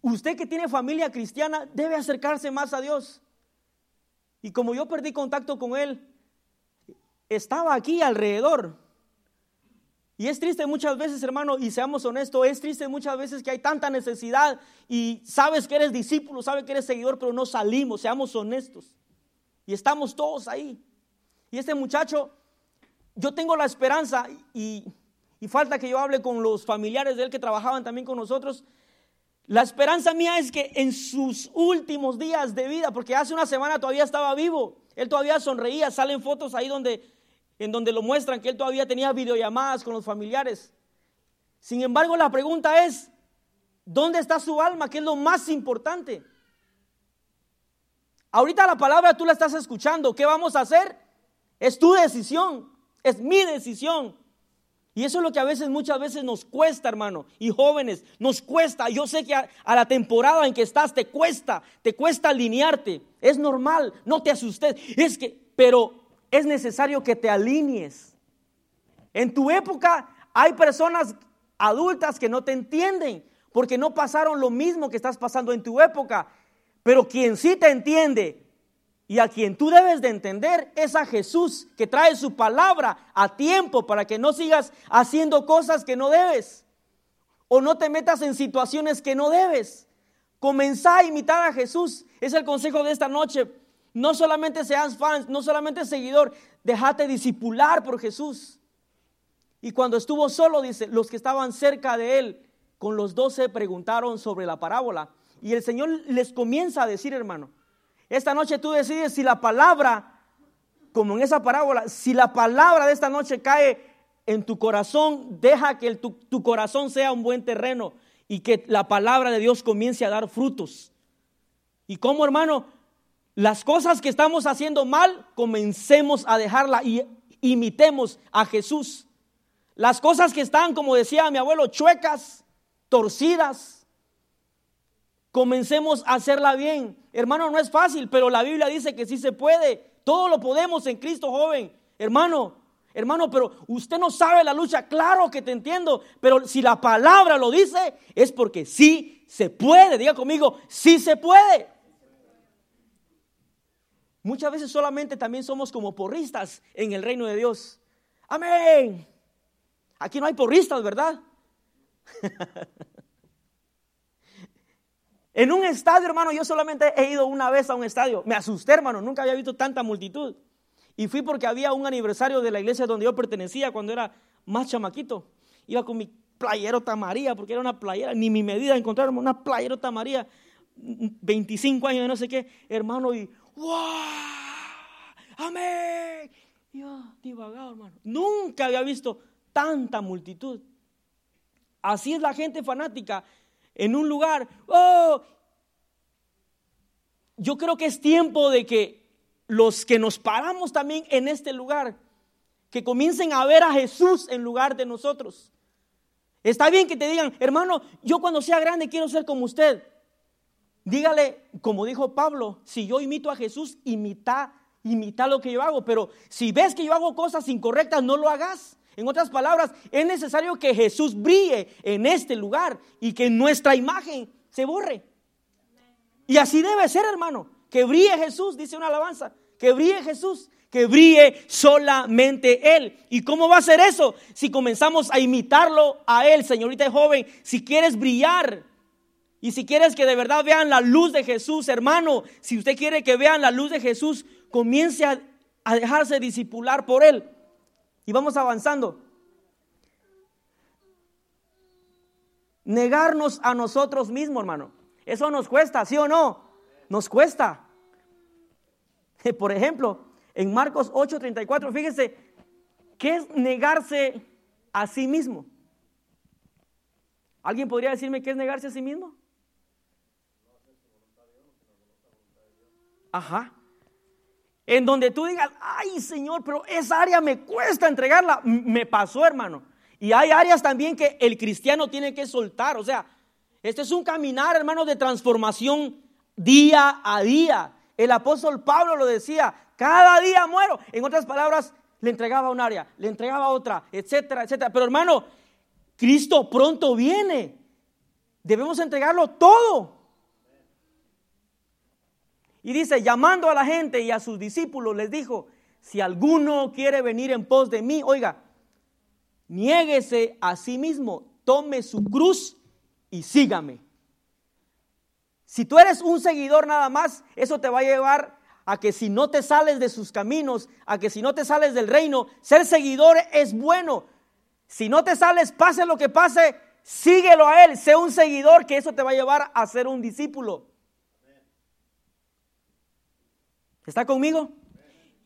usted que tiene familia cristiana debe acercarse más a Dios. Y como yo perdí contacto con él, estaba aquí alrededor. Y es triste muchas veces, hermano, y seamos honestos, es triste muchas veces que hay tanta necesidad y sabes que eres discípulo, sabes que eres seguidor, pero no salimos, seamos honestos. Y estamos todos ahí. Y este muchacho, yo tengo la esperanza y, y falta que yo hable con los familiares de él que trabajaban también con nosotros. La esperanza mía es que en sus últimos días de vida, porque hace una semana todavía estaba vivo, él todavía sonreía, salen fotos ahí donde en donde lo muestran que él todavía tenía videollamadas con los familiares. Sin embargo, la pregunta es, ¿dónde está su alma? ¿Qué es lo más importante? Ahorita la palabra tú la estás escuchando. ¿Qué vamos a hacer? Es tu decisión, es mi decisión. Y eso es lo que a veces, muchas veces nos cuesta, hermano. Y jóvenes, nos cuesta. Yo sé que a, a, la temporada en que estás te cuesta, te cuesta alinearte. Es normal, no te asustes. Es que, pero es necesario que te alinees. En tu época hay personas adultas que no te entienden porque no pasaron lo mismo que estás pasando en tu época. Pero quien sí te entiende y a quien tú debes de entender es a Jesús que trae su palabra a tiempo para que no sigas haciendo cosas que no debes o no te metas en situaciones que no debes. Comenzá a imitar a Jesús. Es el consejo de esta noche. No solamente seas fans, no solamente seguidor, déjate disipular por Jesús. Y cuando estuvo solo, dice, los que estaban cerca de él, con los doce preguntaron sobre la parábola. Y el Señor les comienza a decir, hermano, esta noche tú decides si la palabra, como en esa parábola, si la palabra de esta noche cae en tu corazón, deja que tu, tu corazón sea un buen terreno y que la palabra de Dios comience a dar frutos. ¿Y cómo, hermano? Las cosas que estamos haciendo mal, comencemos a dejarla y imitemos a Jesús. Las cosas que están, como decía mi abuelo, chuecas, torcidas, comencemos a hacerla bien. Hermano, no es fácil, pero la Biblia dice que sí se puede. Todo lo podemos en Cristo joven. Hermano, hermano, pero usted no sabe la lucha. Claro que te entiendo, pero si la palabra lo dice, es porque sí se puede. Diga conmigo, sí se puede. Muchas veces solamente también somos como porristas en el reino de Dios. Amén. Aquí no hay porristas, ¿verdad? en un estadio, hermano, yo solamente he ido una vez a un estadio. Me asusté, hermano, nunca había visto tanta multitud. Y fui porque había un aniversario de la iglesia donde yo pertenecía cuando era más chamaquito. iba con mi playerota María, porque era una playera, ni mi medida encontraron una playerota María, 25 años de no sé qué, hermano, y ¡wow! ¡Amén! Yo divagado, hermano. Nunca había visto tanta multitud. Así es la gente fanática en un lugar. ¡Oh! Yo creo que es tiempo de que los que nos paramos también en este lugar, que comiencen a ver a Jesús en lugar de nosotros. Está bien que te digan, hermano, yo cuando sea grande quiero ser como usted. Dígale, como dijo Pablo, si yo imito a Jesús, imita, imita lo que yo hago. Pero si ves que yo hago cosas incorrectas, no lo hagas. En otras palabras, es necesario que Jesús brille en este lugar y que nuestra imagen se borre. Y así debe ser, hermano. Que brille Jesús, dice una alabanza. Que brille Jesús que brille solamente Él. ¿Y cómo va a ser eso? Si comenzamos a imitarlo a Él, señorita joven, si quieres brillar y si quieres que de verdad vean la luz de Jesús, hermano, si usted quiere que vean la luz de Jesús, comience a, dejarse disipular por Él. Y vamos avanzando. Negarnos a nosotros mismos, hermano. Eso nos cuesta, ¿sí o no? Nos cuesta. Por ejemplo, en Marcos 8:34, fíjese, ¿qué es negarse a sí mismo? ¿Alguien podría decirme qué es negarse a sí mismo? Ajá. En donde tú digas, ay Señor, pero esa área me cuesta entregarla. Me pasó, hermano. Y hay áreas también que el cristiano tiene que soltar. O sea, este es un caminar, hermano, de transformación día a día. El apóstol Pablo lo decía, cada día muero. En otras palabras, le entregaba un área, le entregaba otra, etcétera, etcétera. Pero hermano, Cristo pronto viene. Debemos entregarlo todo. Y dice, llamando a la gente y a sus discípulos, les dijo, si alguno quiere venir en pos de mí, oiga, niéguese a sí mismo, tome su cruz y sígame. Si tú eres un seguidor nada más, eso te va a llevar a que si no te sales de sus caminos, a que si no te sales del reino, ser seguidor es bueno. Si no te sales, pase lo que pase, síguelo a él, sé un seguidor, que eso te va a llevar a ser un discípulo. ¿Está conmigo?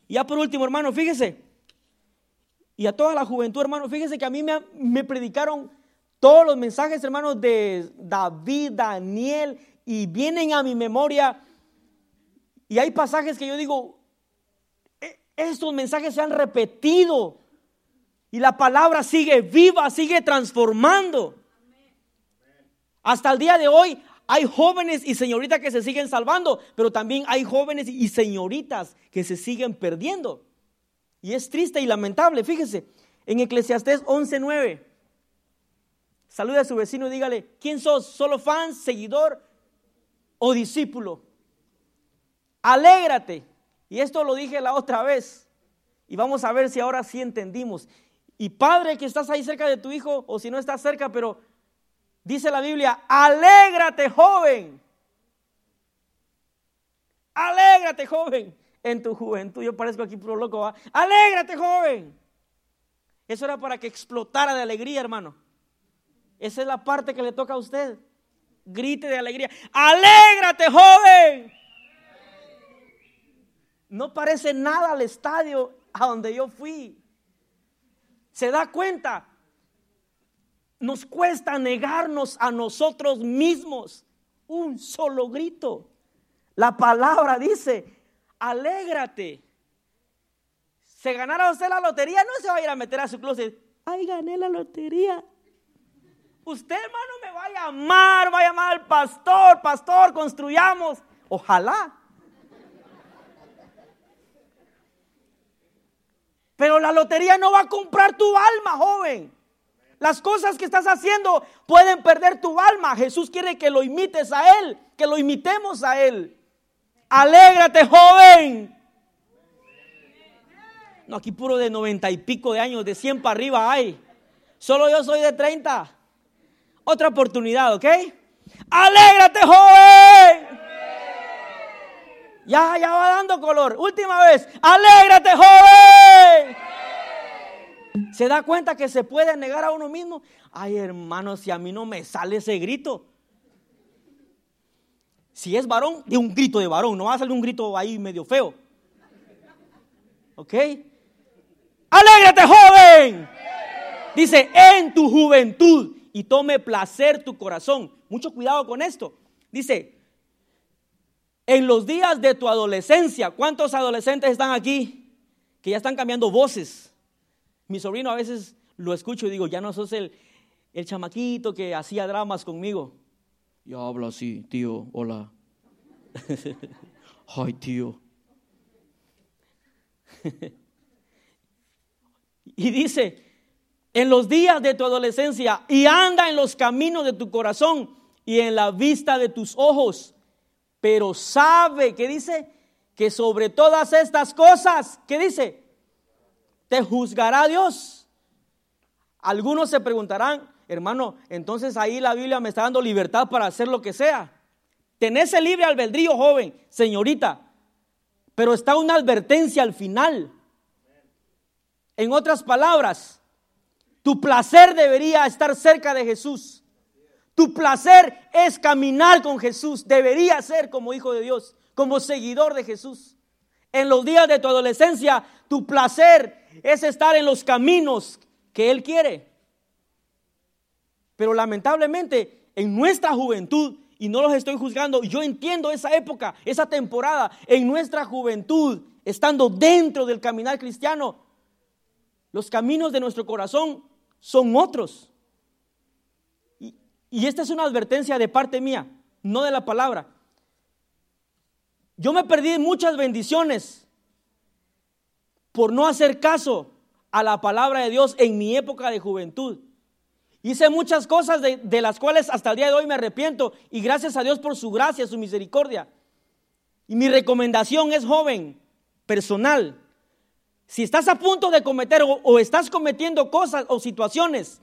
Y ya por último, hermano, fíjese. Y a toda la juventud, hermano, fíjese que a mí me, me predicaron todos los mensajes, hermanos, de David, Daniel, y vienen a mi memoria y hay pasajes que yo digo, e, estos mensajes se han repetido y la palabra sigue viva, sigue transformando. Hasta el día de hoy hay jóvenes y señoritas que se siguen salvando, pero también hay jóvenes y señoritas que se siguen perdiendo. Y es triste y lamentable, fíjese, en Eclesiastés 11:9. Salude a su vecino y dígale, ¿quién sos? ¿Solo fan, seguidor o discípulo? Alégrate. Y esto lo dije la otra vez. Y vamos a ver si ahora sí entendimos. Y padre que estás ahí cerca de tu hijo, o si no estás cerca, pero dice la Biblia, alégrate joven. Alégrate joven en tu juventud. Yo parezco aquí puro loco. ¿va? Alégrate joven. Eso era para que explotara de alegría, hermano. Esa es la parte que le toca a usted. Grite de alegría. Alégrate joven no parece nada al estadio a donde yo fui. ¿Se da cuenta? Nos cuesta negarnos a nosotros mismos. Un solo grito. La palabra dice, alégrate. Se ganara usted la lotería, no se va a ir a meter a su closet. Ay, gané la lotería. Usted, hermano, me va a llamar, va a llamar al pastor, pastor, construyamos. Ojalá. Pero la lotería no va a comprar tu alma, joven. Las cosas que estás haciendo pueden perder tu alma. Jesús quiere que lo imites a Él, que lo imitemos a Él. Alégrate, joven. No, aquí puro de noventa y pico de años, de cien para arriba hay. Solo yo soy de treinta. Otra oportunidad, ¿ok? Alégrate, joven. Ya, ya va dando color. Última vez. Alégrate, joven. ¿Se da cuenta que se puede negar a uno mismo? Ay, hermano, si a mí no me sale ese grito. Si es varón, de un grito de varón, no va a salir un grito ahí medio feo. ¿Ok? Alégrate, joven. Dice, en tu juventud y tome placer tu corazón. Mucho cuidado con esto. Dice, en los días de tu adolescencia, ¿cuántos adolescentes están aquí que ya están cambiando voces? Mi sobrino a veces lo escucho y digo, ya no sos el, el chamaquito que hacía dramas conmigo. Ya hablo así, tío, hola. Ay, tío. y dice, en los días de tu adolescencia y anda en los caminos de tu corazón y en la vista de tus ojos, pero sabe, ¿qué dice? Que sobre todas estas cosas, ¿qué dice? Te juzgará Dios. Algunos se preguntarán, hermano, entonces ahí la Biblia me está dando libertad para hacer lo que sea. Tenés el libre albedrío, joven, señorita, pero está una advertencia al final. En otras palabras, tu placer debería estar cerca de Jesús. Tu placer es caminar con Jesús. Debería ser como hijo de Dios, como seguidor de Jesús. En los días de tu adolescencia, tu placer es estar en los caminos que Él quiere. Pero lamentablemente, en nuestra juventud, y no los estoy juzgando, yo entiendo esa época, esa temporada, en nuestra juventud, estando dentro del caminar cristiano, los caminos de nuestro corazón son otros. Y, esta es una advertencia de parte mía, no de la palabra. Yo me perdí muchas bendiciones por no hacer caso a la palabra de Dios en mi época de juventud. Hice muchas cosas de, las cuales hasta el día de hoy me arrepiento y gracias a Dios por su gracia, su misericordia. Y mi recomendación es joven, personal. Si estás a punto de cometer o, estás cometiendo cosas o situaciones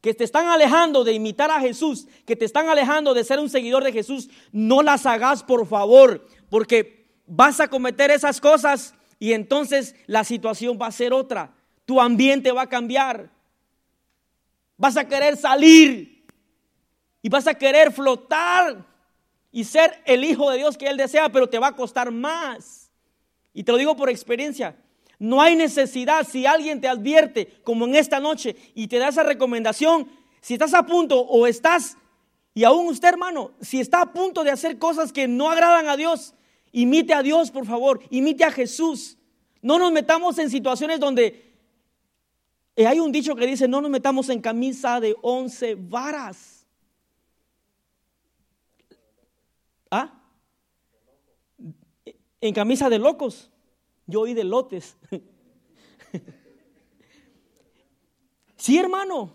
que te están alejando de imitar a Jesús, que te están alejando de ser un seguidor de Jesús, no las hagas por favor, porque vas a cometer esas cosas y entonces la situación va a ser otra. Tu ambiente va a cambiar. Vas a querer salir y vas a querer flotar y ser el hijo de Dios que Él desea, pero te va a costar más. Y te lo digo por experiencia. No hay necesidad si alguien te advierte, como en esta noche, y te da esa recomendación, si estás a punto o estás, y aún usted hermano, si está a punto de hacer cosas que no agradan a Dios, imite a Dios, por favor, imite a Jesús. No nos metamos en situaciones donde eh, hay un dicho que dice, no nos metamos en camisa de once varas. ¿Ah? En camisa de locos. Yo oí de lotes. sí, hermano.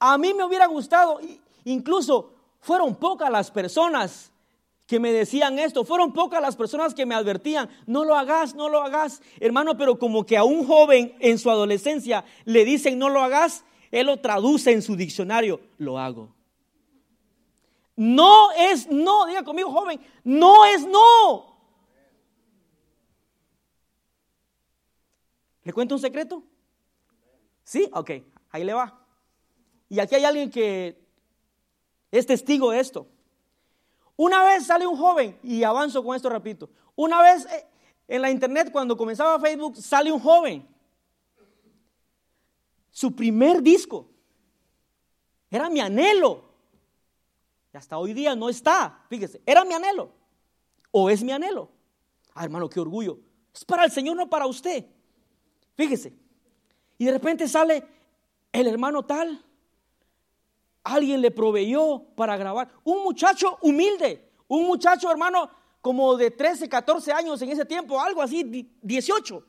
A mí me hubiera gustado, incluso fueron pocas las personas que me decían esto. Fueron pocas las personas que me advertían, no lo hagas, no lo hagas, hermano, pero como que a un joven en su adolescencia le dicen no lo hagas, él lo traduce en su diccionario, lo hago. No es no, diga conmigo joven, no es no. ¿Le cuento un secreto? ¿Sí? Ok, ahí le va. Y aquí hay alguien que es testigo de esto. Una vez sale un joven, y avanzo con esto rapidito. Una vez eh, en la internet, cuando comenzaba Facebook, sale un joven. Su primer disco era mi anhelo. Y hasta hoy día no está. Fíjese, era mi anhelo. O es mi anhelo. Ah, hermano, qué orgullo. Es para el Señor, no para usted. Fíjese. Y de repente sale el hermano tal Alguien le proveyó para grabar. Un muchacho humilde, un muchacho hermano como de 13, 14 años en ese tiempo, algo así, 18,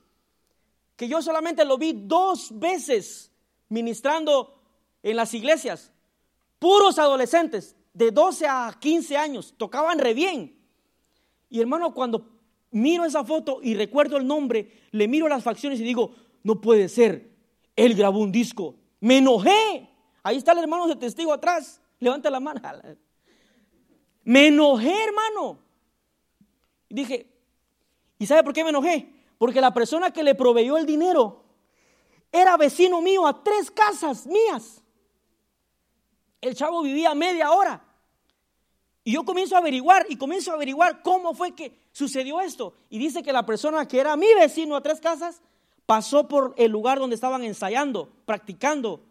que yo solamente lo vi dos veces ministrando en las iglesias. Puros adolescentes, de 12 a 15 años, tocaban re bien. Y hermano, cuando miro esa foto y recuerdo el nombre, le miro las facciones y digo, no puede ser, él grabó un disco. Me enojé. Ahí está el hermano de testigo atrás. Levanta la mano. Me enojé, hermano. Dije, ¿y sabe por qué me enojé? Porque la persona que le proveyó el dinero era vecino mío a tres casas mías. El chavo vivía media hora. Y yo comienzo a averiguar y comienzo a averiguar cómo fue que sucedió esto. Y dice que la persona que era mi vecino a tres casas pasó por el lugar donde estaban ensayando, practicando,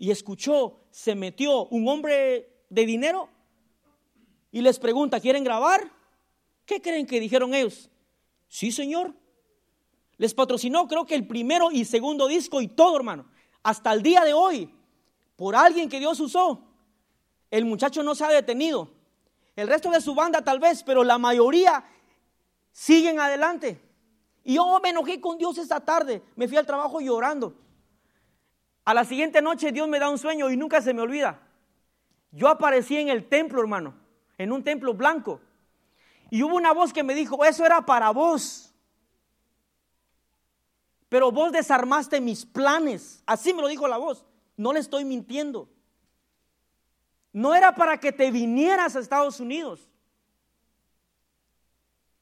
y escuchó, se metió un hombre de dinero y les pregunta, ¿quieren grabar? ¿Qué creen que dijeron ellos? Sí, señor. Les patrocinó creo que el primero y segundo disco y todo, hermano. Hasta el día de hoy, por alguien que Dios usó, el muchacho no se ha detenido. El resto de su banda tal vez, pero la mayoría siguen adelante. Y yo me enojé con Dios esta tarde. Me fui al trabajo llorando. A la siguiente noche Dios me da un sueño y nunca se me olvida. Yo aparecí en el templo, hermano, en un templo blanco. Y hubo una voz que me dijo, eso era para vos. Pero vos desarmaste mis planes. Así me lo dijo la voz. No le estoy mintiendo. No era para que te vinieras a Estados Unidos.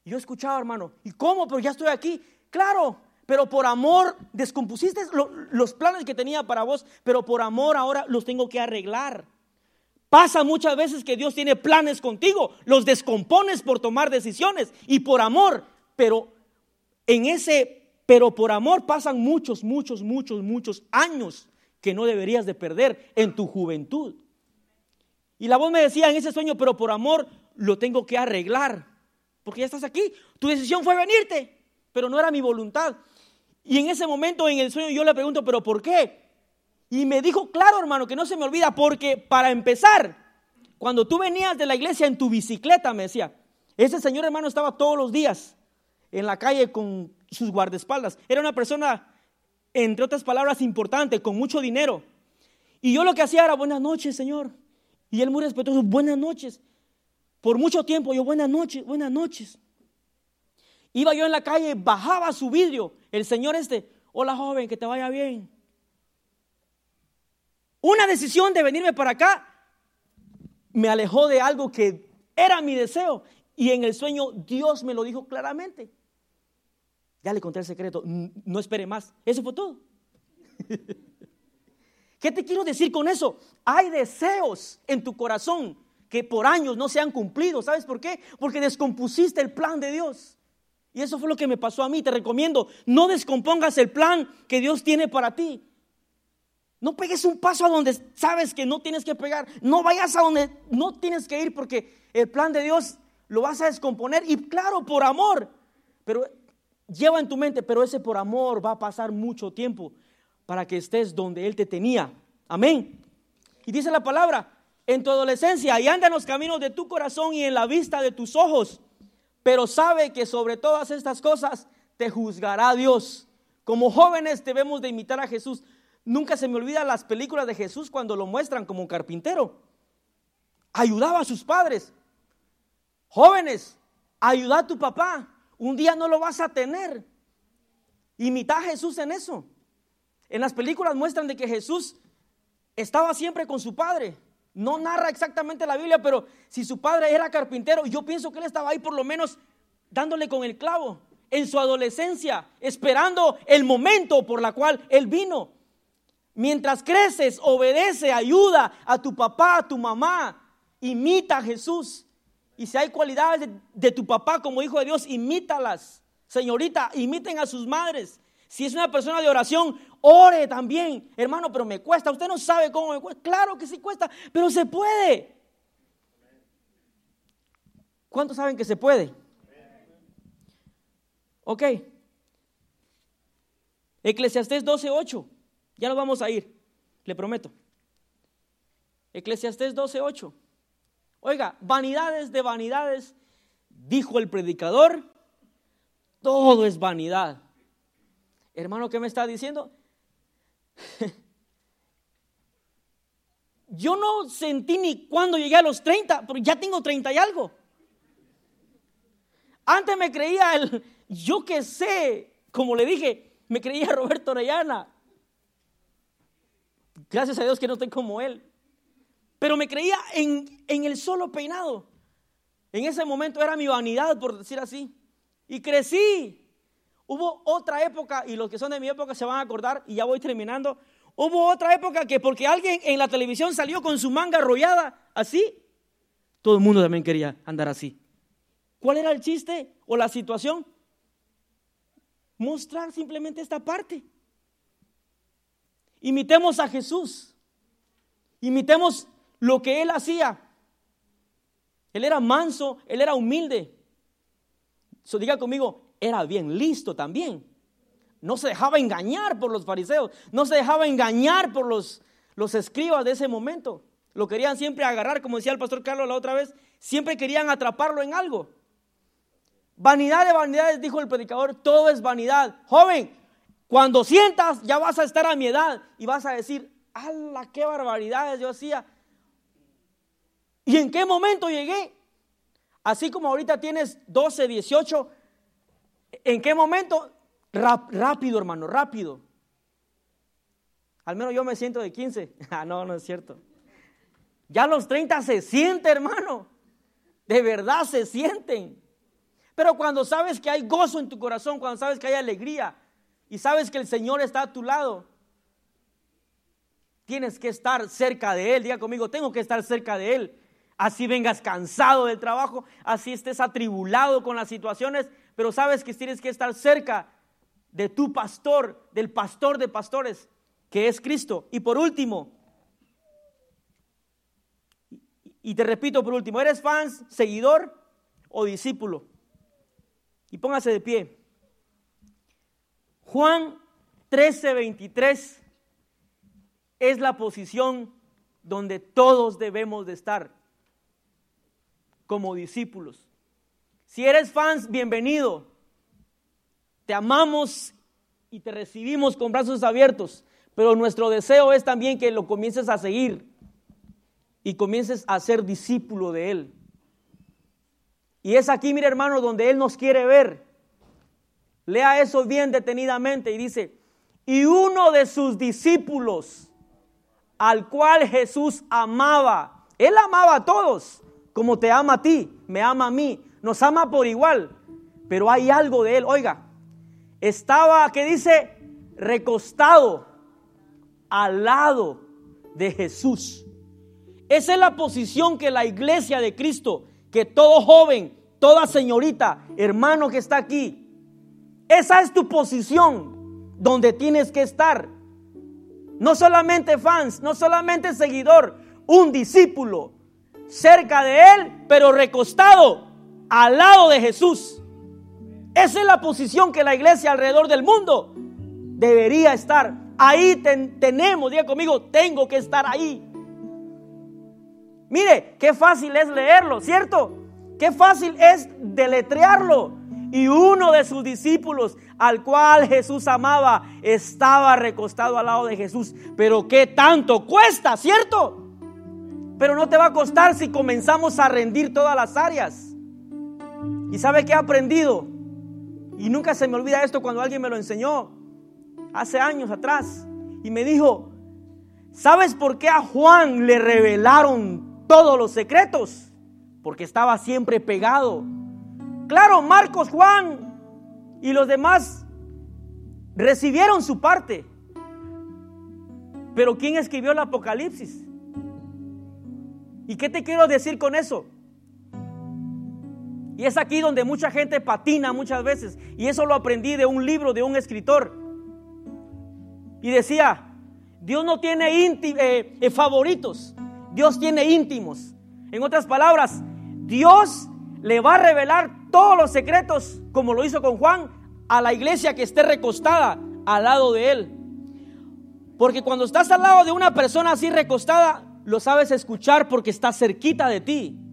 Yo escuchaba, hermano, ¿y cómo? Pero ya estoy aquí. Claro, pero por amor descompusiste los planes que tenía para vos, pero por amor ahora los tengo que arreglar. Pasa muchas veces que Dios tiene planes contigo, los descompones por tomar decisiones y por amor, pero en ese, pero por amor pasan muchos, muchos, muchos, muchos años que no deberías de perder en tu juventud. Y la voz me decía en ese sueño, pero por amor lo tengo que arreglar, porque ya estás aquí, tu decisión fue venirte, pero no era mi voluntad. Y en ese momento en el sueño yo le pregunto, pero ¿por qué? Y me dijo, claro hermano, que no se me olvida, porque para empezar, cuando tú venías de la iglesia en tu bicicleta, me decía, ese señor hermano estaba todos los días en la calle con sus guardaespaldas. Era una persona, entre otras palabras, importante, con mucho dinero. Y yo lo que hacía era, buenas noches, señor. Y él muy respetuoso, buenas noches. Por mucho tiempo yo, buenas noches, buenas noches. Iba yo en la calle, bajaba su vidrio. El señor este, hola joven, que te vaya bien. Una decisión de venirme para acá me alejó de algo que era mi deseo. Y en el sueño Dios me lo dijo claramente. Ya le conté el secreto, no espere más. Eso fue todo. ¿Qué te quiero decir con eso? Hay deseos en tu corazón que por años no se han cumplido. ¿Sabes por qué? Porque descompusiste el plan de Dios. Y eso fue lo que me pasó a mí. Te recomiendo, no descompongas el plan que Dios tiene para ti. No pegues un paso a donde sabes que no tienes que pegar. No vayas a donde no tienes que ir porque el plan de Dios lo vas a descomponer. Y claro, por amor. Pero lleva en tu mente, pero ese por amor va a pasar mucho tiempo para que estés donde Él te tenía. Amén. Y dice la palabra, en tu adolescencia y anda en los caminos de tu corazón y en la vista de tus ojos. Pero sabe que sobre todas estas cosas te juzgará Dios. Como jóvenes debemos de imitar a Jesús. Nunca se me olvida las películas de Jesús cuando lo muestran como carpintero. Ayudaba a sus padres. Jóvenes, ayuda a tu papá. Un día no lo vas a tener. Imita a Jesús en eso. En las películas muestran de que Jesús estaba siempre con su padre. No narra exactamente la Biblia, pero si su padre era carpintero, yo pienso que él estaba ahí por lo menos dándole con el clavo en su adolescencia, esperando el momento por la cual él vino. Mientras creces, obedece, ayuda a tu papá, a tu mamá, imita a Jesús. Y si hay cualidades de, tu papá como hijo de Dios, imítalas. Señorita, imiten a sus madres. Si es una persona de oración, ore también. Hermano, pero me cuesta. Usted no sabe cómo me cuesta. Claro que sí cuesta, pero se puede. ¿Cuántos saben que se puede? Ok. Eclesiastés 12:8. Ya nos vamos a ir, le prometo. Eclesiastés 12:8. Oiga, vanidades de vanidades, dijo el predicador, todo es vanidad. Hermano, ¿qué me está diciendo? Yo no sentí ni cuando llegué a los 30, pero ya tengo 30 y algo. Antes me creía el, yo que sé, como le dije, me creía Roberto Orellana. Gracias a Dios que no estoy como él. Pero me creía en, en el solo peinado. En ese momento era mi vanidad, por decir así. Y crecí. Hubo otra época, y los que son de mi época se van a acordar, y ya voy terminando. Hubo otra época que porque alguien en la televisión salió con su manga arrollada, así, todo el mundo también quería andar así. ¿Cuál era el chiste o la situación? Mostrar simplemente esta parte. Imitemos a Jesús. Imitemos lo que Él hacía. Él era manso, Él era humilde. So, diga conmigo, era bien listo también. No se dejaba engañar por los fariseos, no se dejaba engañar por los, los escribas de ese momento. Lo querían siempre agarrar, como decía el pastor Carlos la otra vez, siempre querían atraparlo en algo. Vanidad de vanidades, dijo el predicador, todo es vanidad. Joven, cuando sientas, ya vas a estar a mi edad y vas a decir, ¡ala, qué barbaridades yo hacía! ¿Y en qué momento llegué? Así como ahorita tienes 12, 18, ¿en qué momento? rápido, hermano, rápido. Al menos yo me siento de 15. Ah, no, no es cierto. Ya los 30 se siente, hermano. De verdad se sienten. Pero cuando sabes que hay gozo en tu corazón, cuando sabes que hay alegría y sabes que el Señor está a tu lado, tienes que estar cerca de Él. Diga conmigo, tengo que estar cerca de Él. Así vengas cansado del trabajo, así estés atribulado con las situaciones, pero sabes que tienes que estar cerca de tu pastor, del pastor de pastores, que es Cristo. Y por último, y te repito por último, ¿eres fan, seguidor o discípulo? Y póngase de pie. Juan 13:23 es la posición donde todos debemos de estar como discípulos. Si eres fans, bienvenido. Te amamos y te recibimos con brazos abiertos, pero nuestro deseo es también que lo comiences a seguir y comiences a ser discípulo de Él. Y es aquí, mire hermano, donde Él nos quiere ver. Lea eso bien detenidamente y dice, y uno de sus discípulos, al cual Jesús amaba, Él amaba a todos, como te ama a ti, me ama a mí, nos ama por igual, pero hay algo de Él, oiga, estaba, ¿qué dice? Recostado al lado de Jesús. Esa es la posición que la iglesia de Cristo, que todo joven, toda señorita, hermano que está aquí, esa es tu posición donde tienes que estar. No solamente fans, no solamente seguidor, un discípulo cerca de él, pero recostado al lado de Jesús. Esa es la posición que la iglesia alrededor del mundo debería estar. Ahí tenemos, diga conmigo, tengo que estar ahí. Mire, qué fácil es leerlo, ¿cierto? Qué fácil es deletrearlo. Y uno de sus discípulos, al cual Jesús amaba, estaba recostado al lado de Jesús. Pero qué tanto cuesta, ¿cierto? Pero no te va a costar si comenzamos a rendir todas las áreas. ¿Y sabe qué he aprendido? Y nunca se me olvida esto cuando alguien me lo enseñó, hace años atrás. Y me dijo, ¿sabes por qué a Juan le revelaron todos los secretos, porque estaba siempre pegado. Claro, Marcos, Juan y los demás recibieron su parte. Pero ¿quién escribió el Apocalipsis? ¿Y qué te quiero decir con eso? Y es aquí donde mucha gente patina muchas veces. Y eso lo aprendí de un libro de un escritor. Y decía, Dios no tiene eh, eh, favoritos. Dios tiene íntimos. En otras palabras, Dios le va a revelar todos los secretos, como lo hizo con Juan, a la iglesia que esté recostada al lado de él. Porque cuando estás al lado de una persona así recostada, lo sabes escuchar porque está cerquita de ti.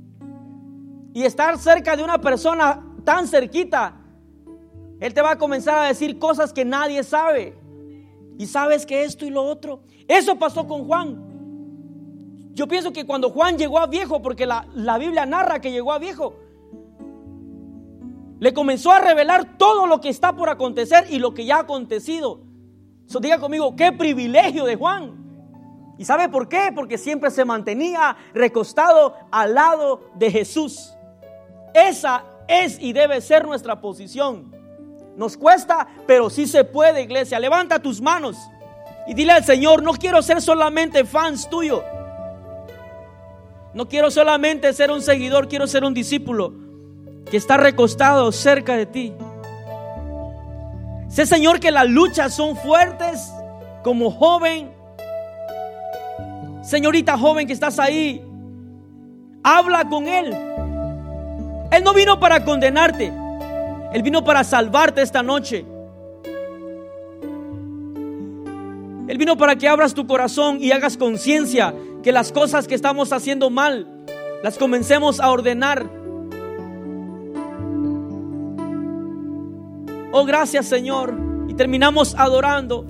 Y estar cerca de una persona tan cerquita, Él te va a comenzar a decir cosas que nadie sabe. Y sabes que esto y lo otro. Eso pasó con Juan. Yo pienso que cuando Juan llegó a viejo, porque la, Biblia narra que llegó a viejo, le comenzó a revelar todo lo que está por acontecer y lo que ya ha acontecido. So, diga conmigo, qué privilegio de Juan. ¿Y sabe por qué? Porque siempre se mantenía recostado al lado de Jesús. Esa es y debe ser nuestra posición. Nos cuesta, pero sí se puede, iglesia. Levanta tus manos y dile al Señor, no quiero ser solamente fans tuyo. No quiero solamente ser un seguidor, quiero ser un discípulo que está recostado cerca de ti. Sé, Señor, que las luchas son fuertes como joven. Señorita joven que estás ahí, habla con Él. Él no vino para condenarte, Él vino para salvarte esta noche. Él vino para que abras tu corazón y hagas conciencia que las cosas que estamos haciendo mal, las comencemos a ordenar. Oh, gracias Señor. Y terminamos adorando.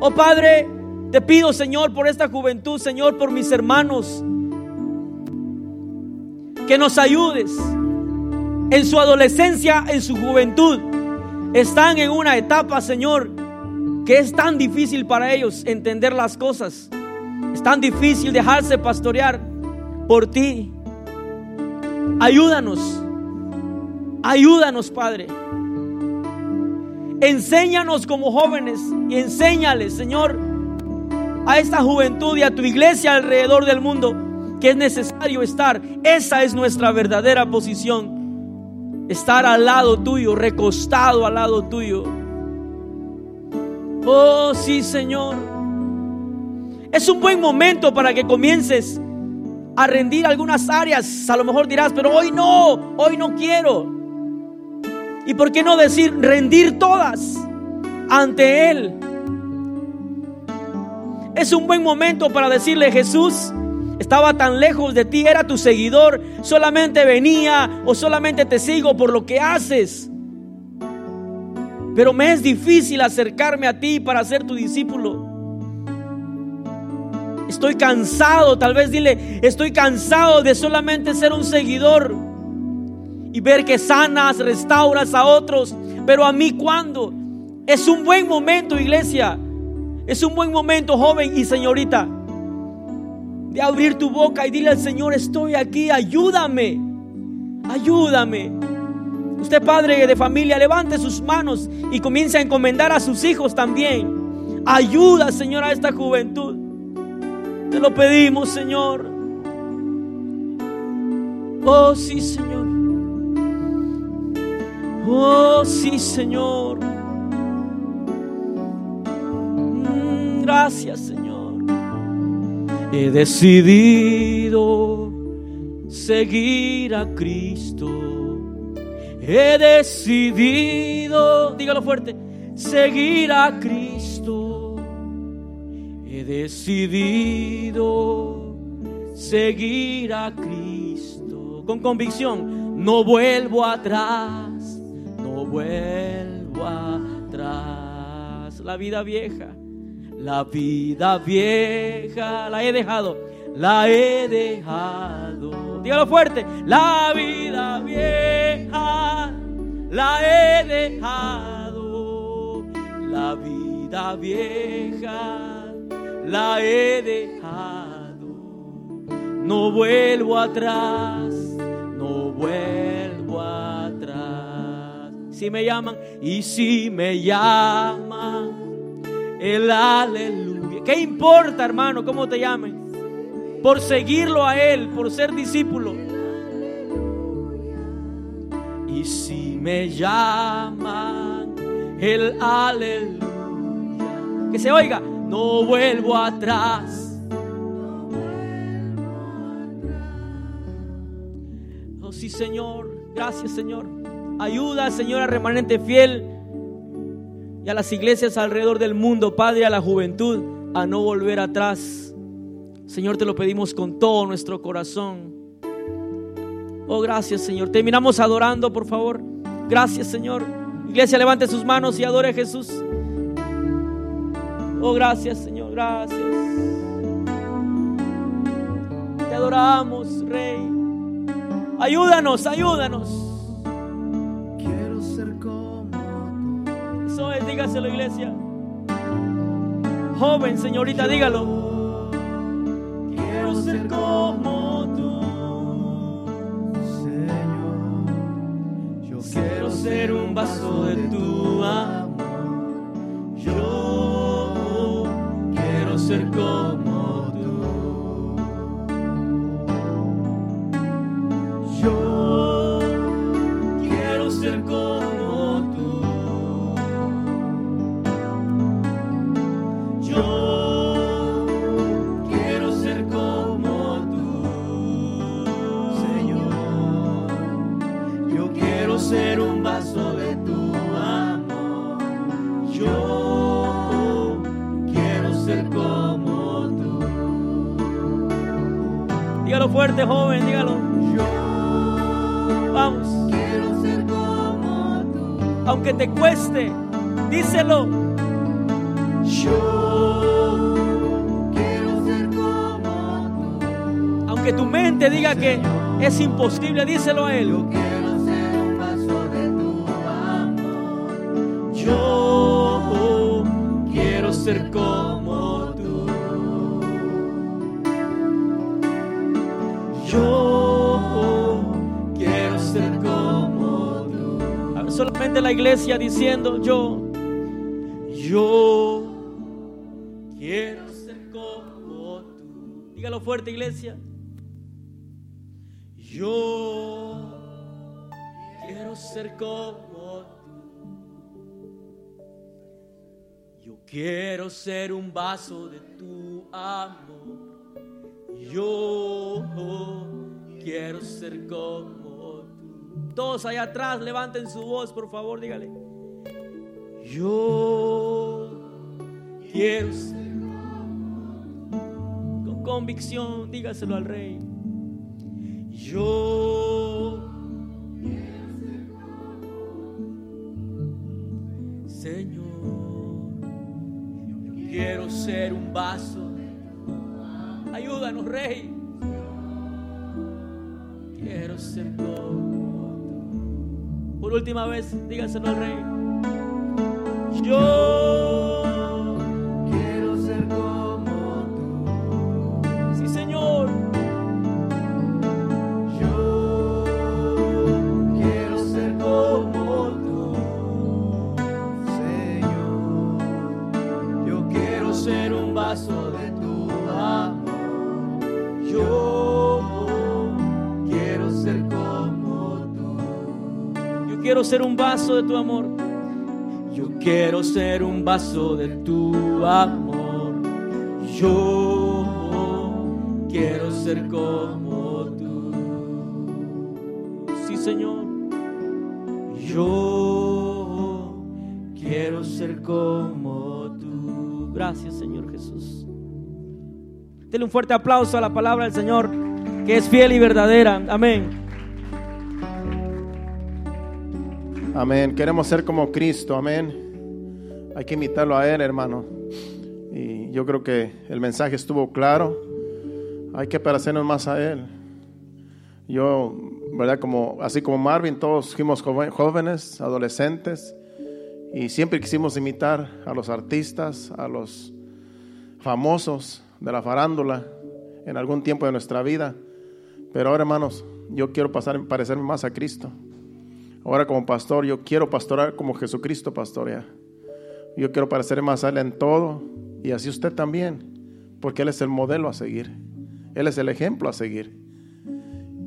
Oh Padre, te pido Señor por esta juventud, Señor, por mis hermanos. Que nos ayudes. En su adolescencia, en su juventud. Están en una etapa, Señor, que es tan difícil para ellos entender las cosas. Es tan difícil dejarse pastorear por ti. Ayúdanos. Ayúdanos, Padre. Enséñanos como jóvenes y enséñales, Señor, a esta juventud y a tu iglesia alrededor del mundo que es necesario estar. Esa es nuestra verdadera posición. Estar al lado tuyo, recostado al lado tuyo. Oh, sí, Señor. Es un buen momento para que comiences a rendir algunas áreas. A lo mejor dirás, pero hoy no, hoy no quiero. ¿Y por qué no decir rendir todas ante Él? Es un buen momento para decirle, Jesús, estaba tan lejos de ti, era tu seguidor, solamente venía o solamente te sigo por lo que haces. Pero me es difícil acercarme a ti para ser tu discípulo. Estoy cansado, tal vez dile, estoy cansado de solamente ser un seguidor y ver que sanas, restauras a otros. Pero a mí cuando es un buen momento, iglesia. Es un buen momento, joven y señorita, de abrir tu boca y dile al Señor, estoy aquí, ayúdame, ayúdame. Usted padre de familia, levante sus manos y comience a encomendar a sus hijos también. Ayuda, Señor, a esta juventud. Te lo pedimos, Señor. Oh, sí, Señor. Oh, sí, Señor. Mm, gracias, Señor. He decidido seguir a Cristo He decidido, dígalo fuerte, seguir a Cristo. He decidido seguir a Cristo con convicción. No vuelvo atrás, no vuelvo atrás. La vida vieja, la vida vieja, la he dejado, la he dejado. Dígalo fuerte, la vida vieja la he dejado, la vida vieja la he dejado, no vuelvo atrás, no vuelvo atrás. Si me llaman y si me llaman, el aleluya. ¿Qué importa, hermano, cómo te llamen? por seguirlo a Él, por ser discípulo. Y si me llaman el aleluya, que se oiga, no vuelvo atrás. Oh sí, Señor, gracias, Señor. Ayuda, Señor, a remanente fiel y a las iglesias alrededor del mundo, Padre, a la juventud, a no volver atrás Señor, te lo pedimos con todo nuestro corazón. Oh, gracias, Señor. Terminamos adorando, por favor. Gracias, Señor. Iglesia, levante sus manos y adore a Jesús. Oh, gracias, Señor. Gracias. Te adoramos, Rey. Ayúdanos, ayúdanos. Eso es, dígaselo, iglesia. Joven, señorita, dígalo ser como tú, Señor. Yo quiero ser un vaso de tu amor. Yo quiero ser como fuerte, joven, dígalo. Yo vamos. Quiero ser como tú. Aunque te cueste, díselo. Yo quiero ser como tú. Aunque tu mente diga que es imposible, díselo a él. Yo quiero ser un vaso de tu amor. Yo quiero ser como Solamente la iglesia diciendo yo, yo quiero ser como tú. Dígalo fuerte, iglesia. Yo quiero ser como tú. Yo quiero ser un vaso de tu amor. Yo quiero ser como. Todos allá atrás, levanten su voz, por favor, dígale. Yo quiero ser con convicción, dígaselo al rey. Yo yo quiero ser un vaso. Ayúdanos, rey. Quiero ser tú. Por última vez, dígaselo al rey. Yo quiero ser un vaso de tu amor. Yo quiero ser un vaso de tu amor. Yo quiero ser como tú. Sí, Señor. Yo quiero ser como tú. Gracias, Señor Jesús. Denle un fuerte aplauso a la palabra del Señor, que es fiel y verdadera. Amén. Amén. Queremos ser como Cristo. Amén. Hay que imitarlo a Él, hermano. Y yo creo que el mensaje estuvo claro. Hay que parecernos más a Él. Yo, ¿verdad? Como, así como Marvin, todos fuimos jóvenes, adolescentes. Y siempre quisimos imitar a los artistas, a los famosos de la farándula en algún tiempo de nuestra vida. Pero ahora, hermanos, yo quiero pasar, parecerme más a Cristo. Ahora como pastor, yo quiero pastorar como Jesucristo pastorea. Yo quiero parecer más a Él en todo y así usted también, porque Él es el modelo a seguir. Él es el ejemplo a seguir.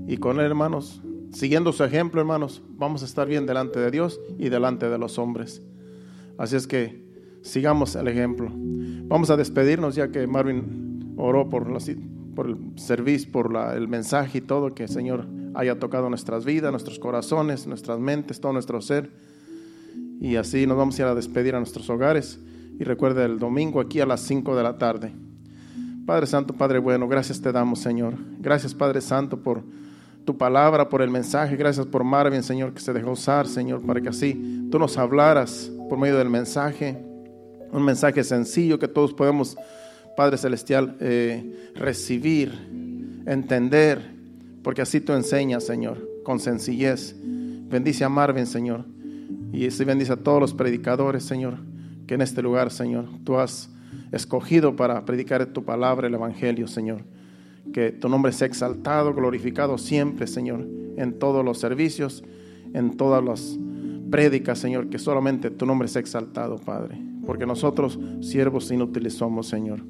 Y con Él, hermanos, siguiendo su ejemplo, hermanos, vamos a estar bien delante de Dios y delante de los hombres. Así es que sigamos el ejemplo. Vamos a despedirnos ya que Marvin oró por, la, por el servicio, por la- el mensaje y todo, que el Señor haya tocado nuestras vidas, nuestros corazones, nuestras mentes, todo nuestro ser. Y así nos vamos a ir a despedir a nuestros hogares. Y recuerde el domingo aquí a las 5 de la tarde. Padre Santo, Padre bueno, gracias te damos, Señor. Gracias, Padre Santo, por tu palabra, por el mensaje. Gracias por Marvin, Señor, que se dejó usar, Señor, para que así tú nos hablaras por medio del mensaje. Un mensaje sencillo que todos podemos, Padre Celestial, eh, recibir, entender, porque así tú enseñas, Señor, con sencillez. Bendice a Marvin, Señor, y así bendice a todos los predicadores, Señor, que en este lugar, Señor, tú has escogido para predicar tu palabra, el Evangelio, Señor. Que tu nombre sea exaltado, glorificado siempre, Señor, en todos los servicios, en todas las prédica, Señor, que solamente tu nombre sea exaltado, Padre, porque nosotros, siervos inútiles somos, Señor.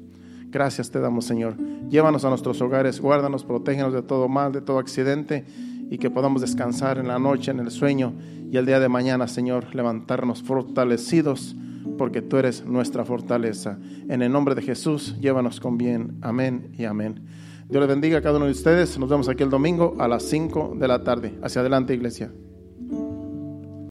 Gracias te damos, Señor. Llévanos a nuestros hogares, guárdanos, protégenos de todo mal, de todo accidente y que podamos descansar en la noche, en el sueño y el día de mañana, Señor, levantarnos fortalecidos porque tú eres nuestra fortaleza. En el nombre de Jesús, llévanos con bien. Amén y amén. Dios les bendiga a cada uno de ustedes. Nos vemos aquí el domingo a las 5 de la tarde. Hacia adelante, iglesia.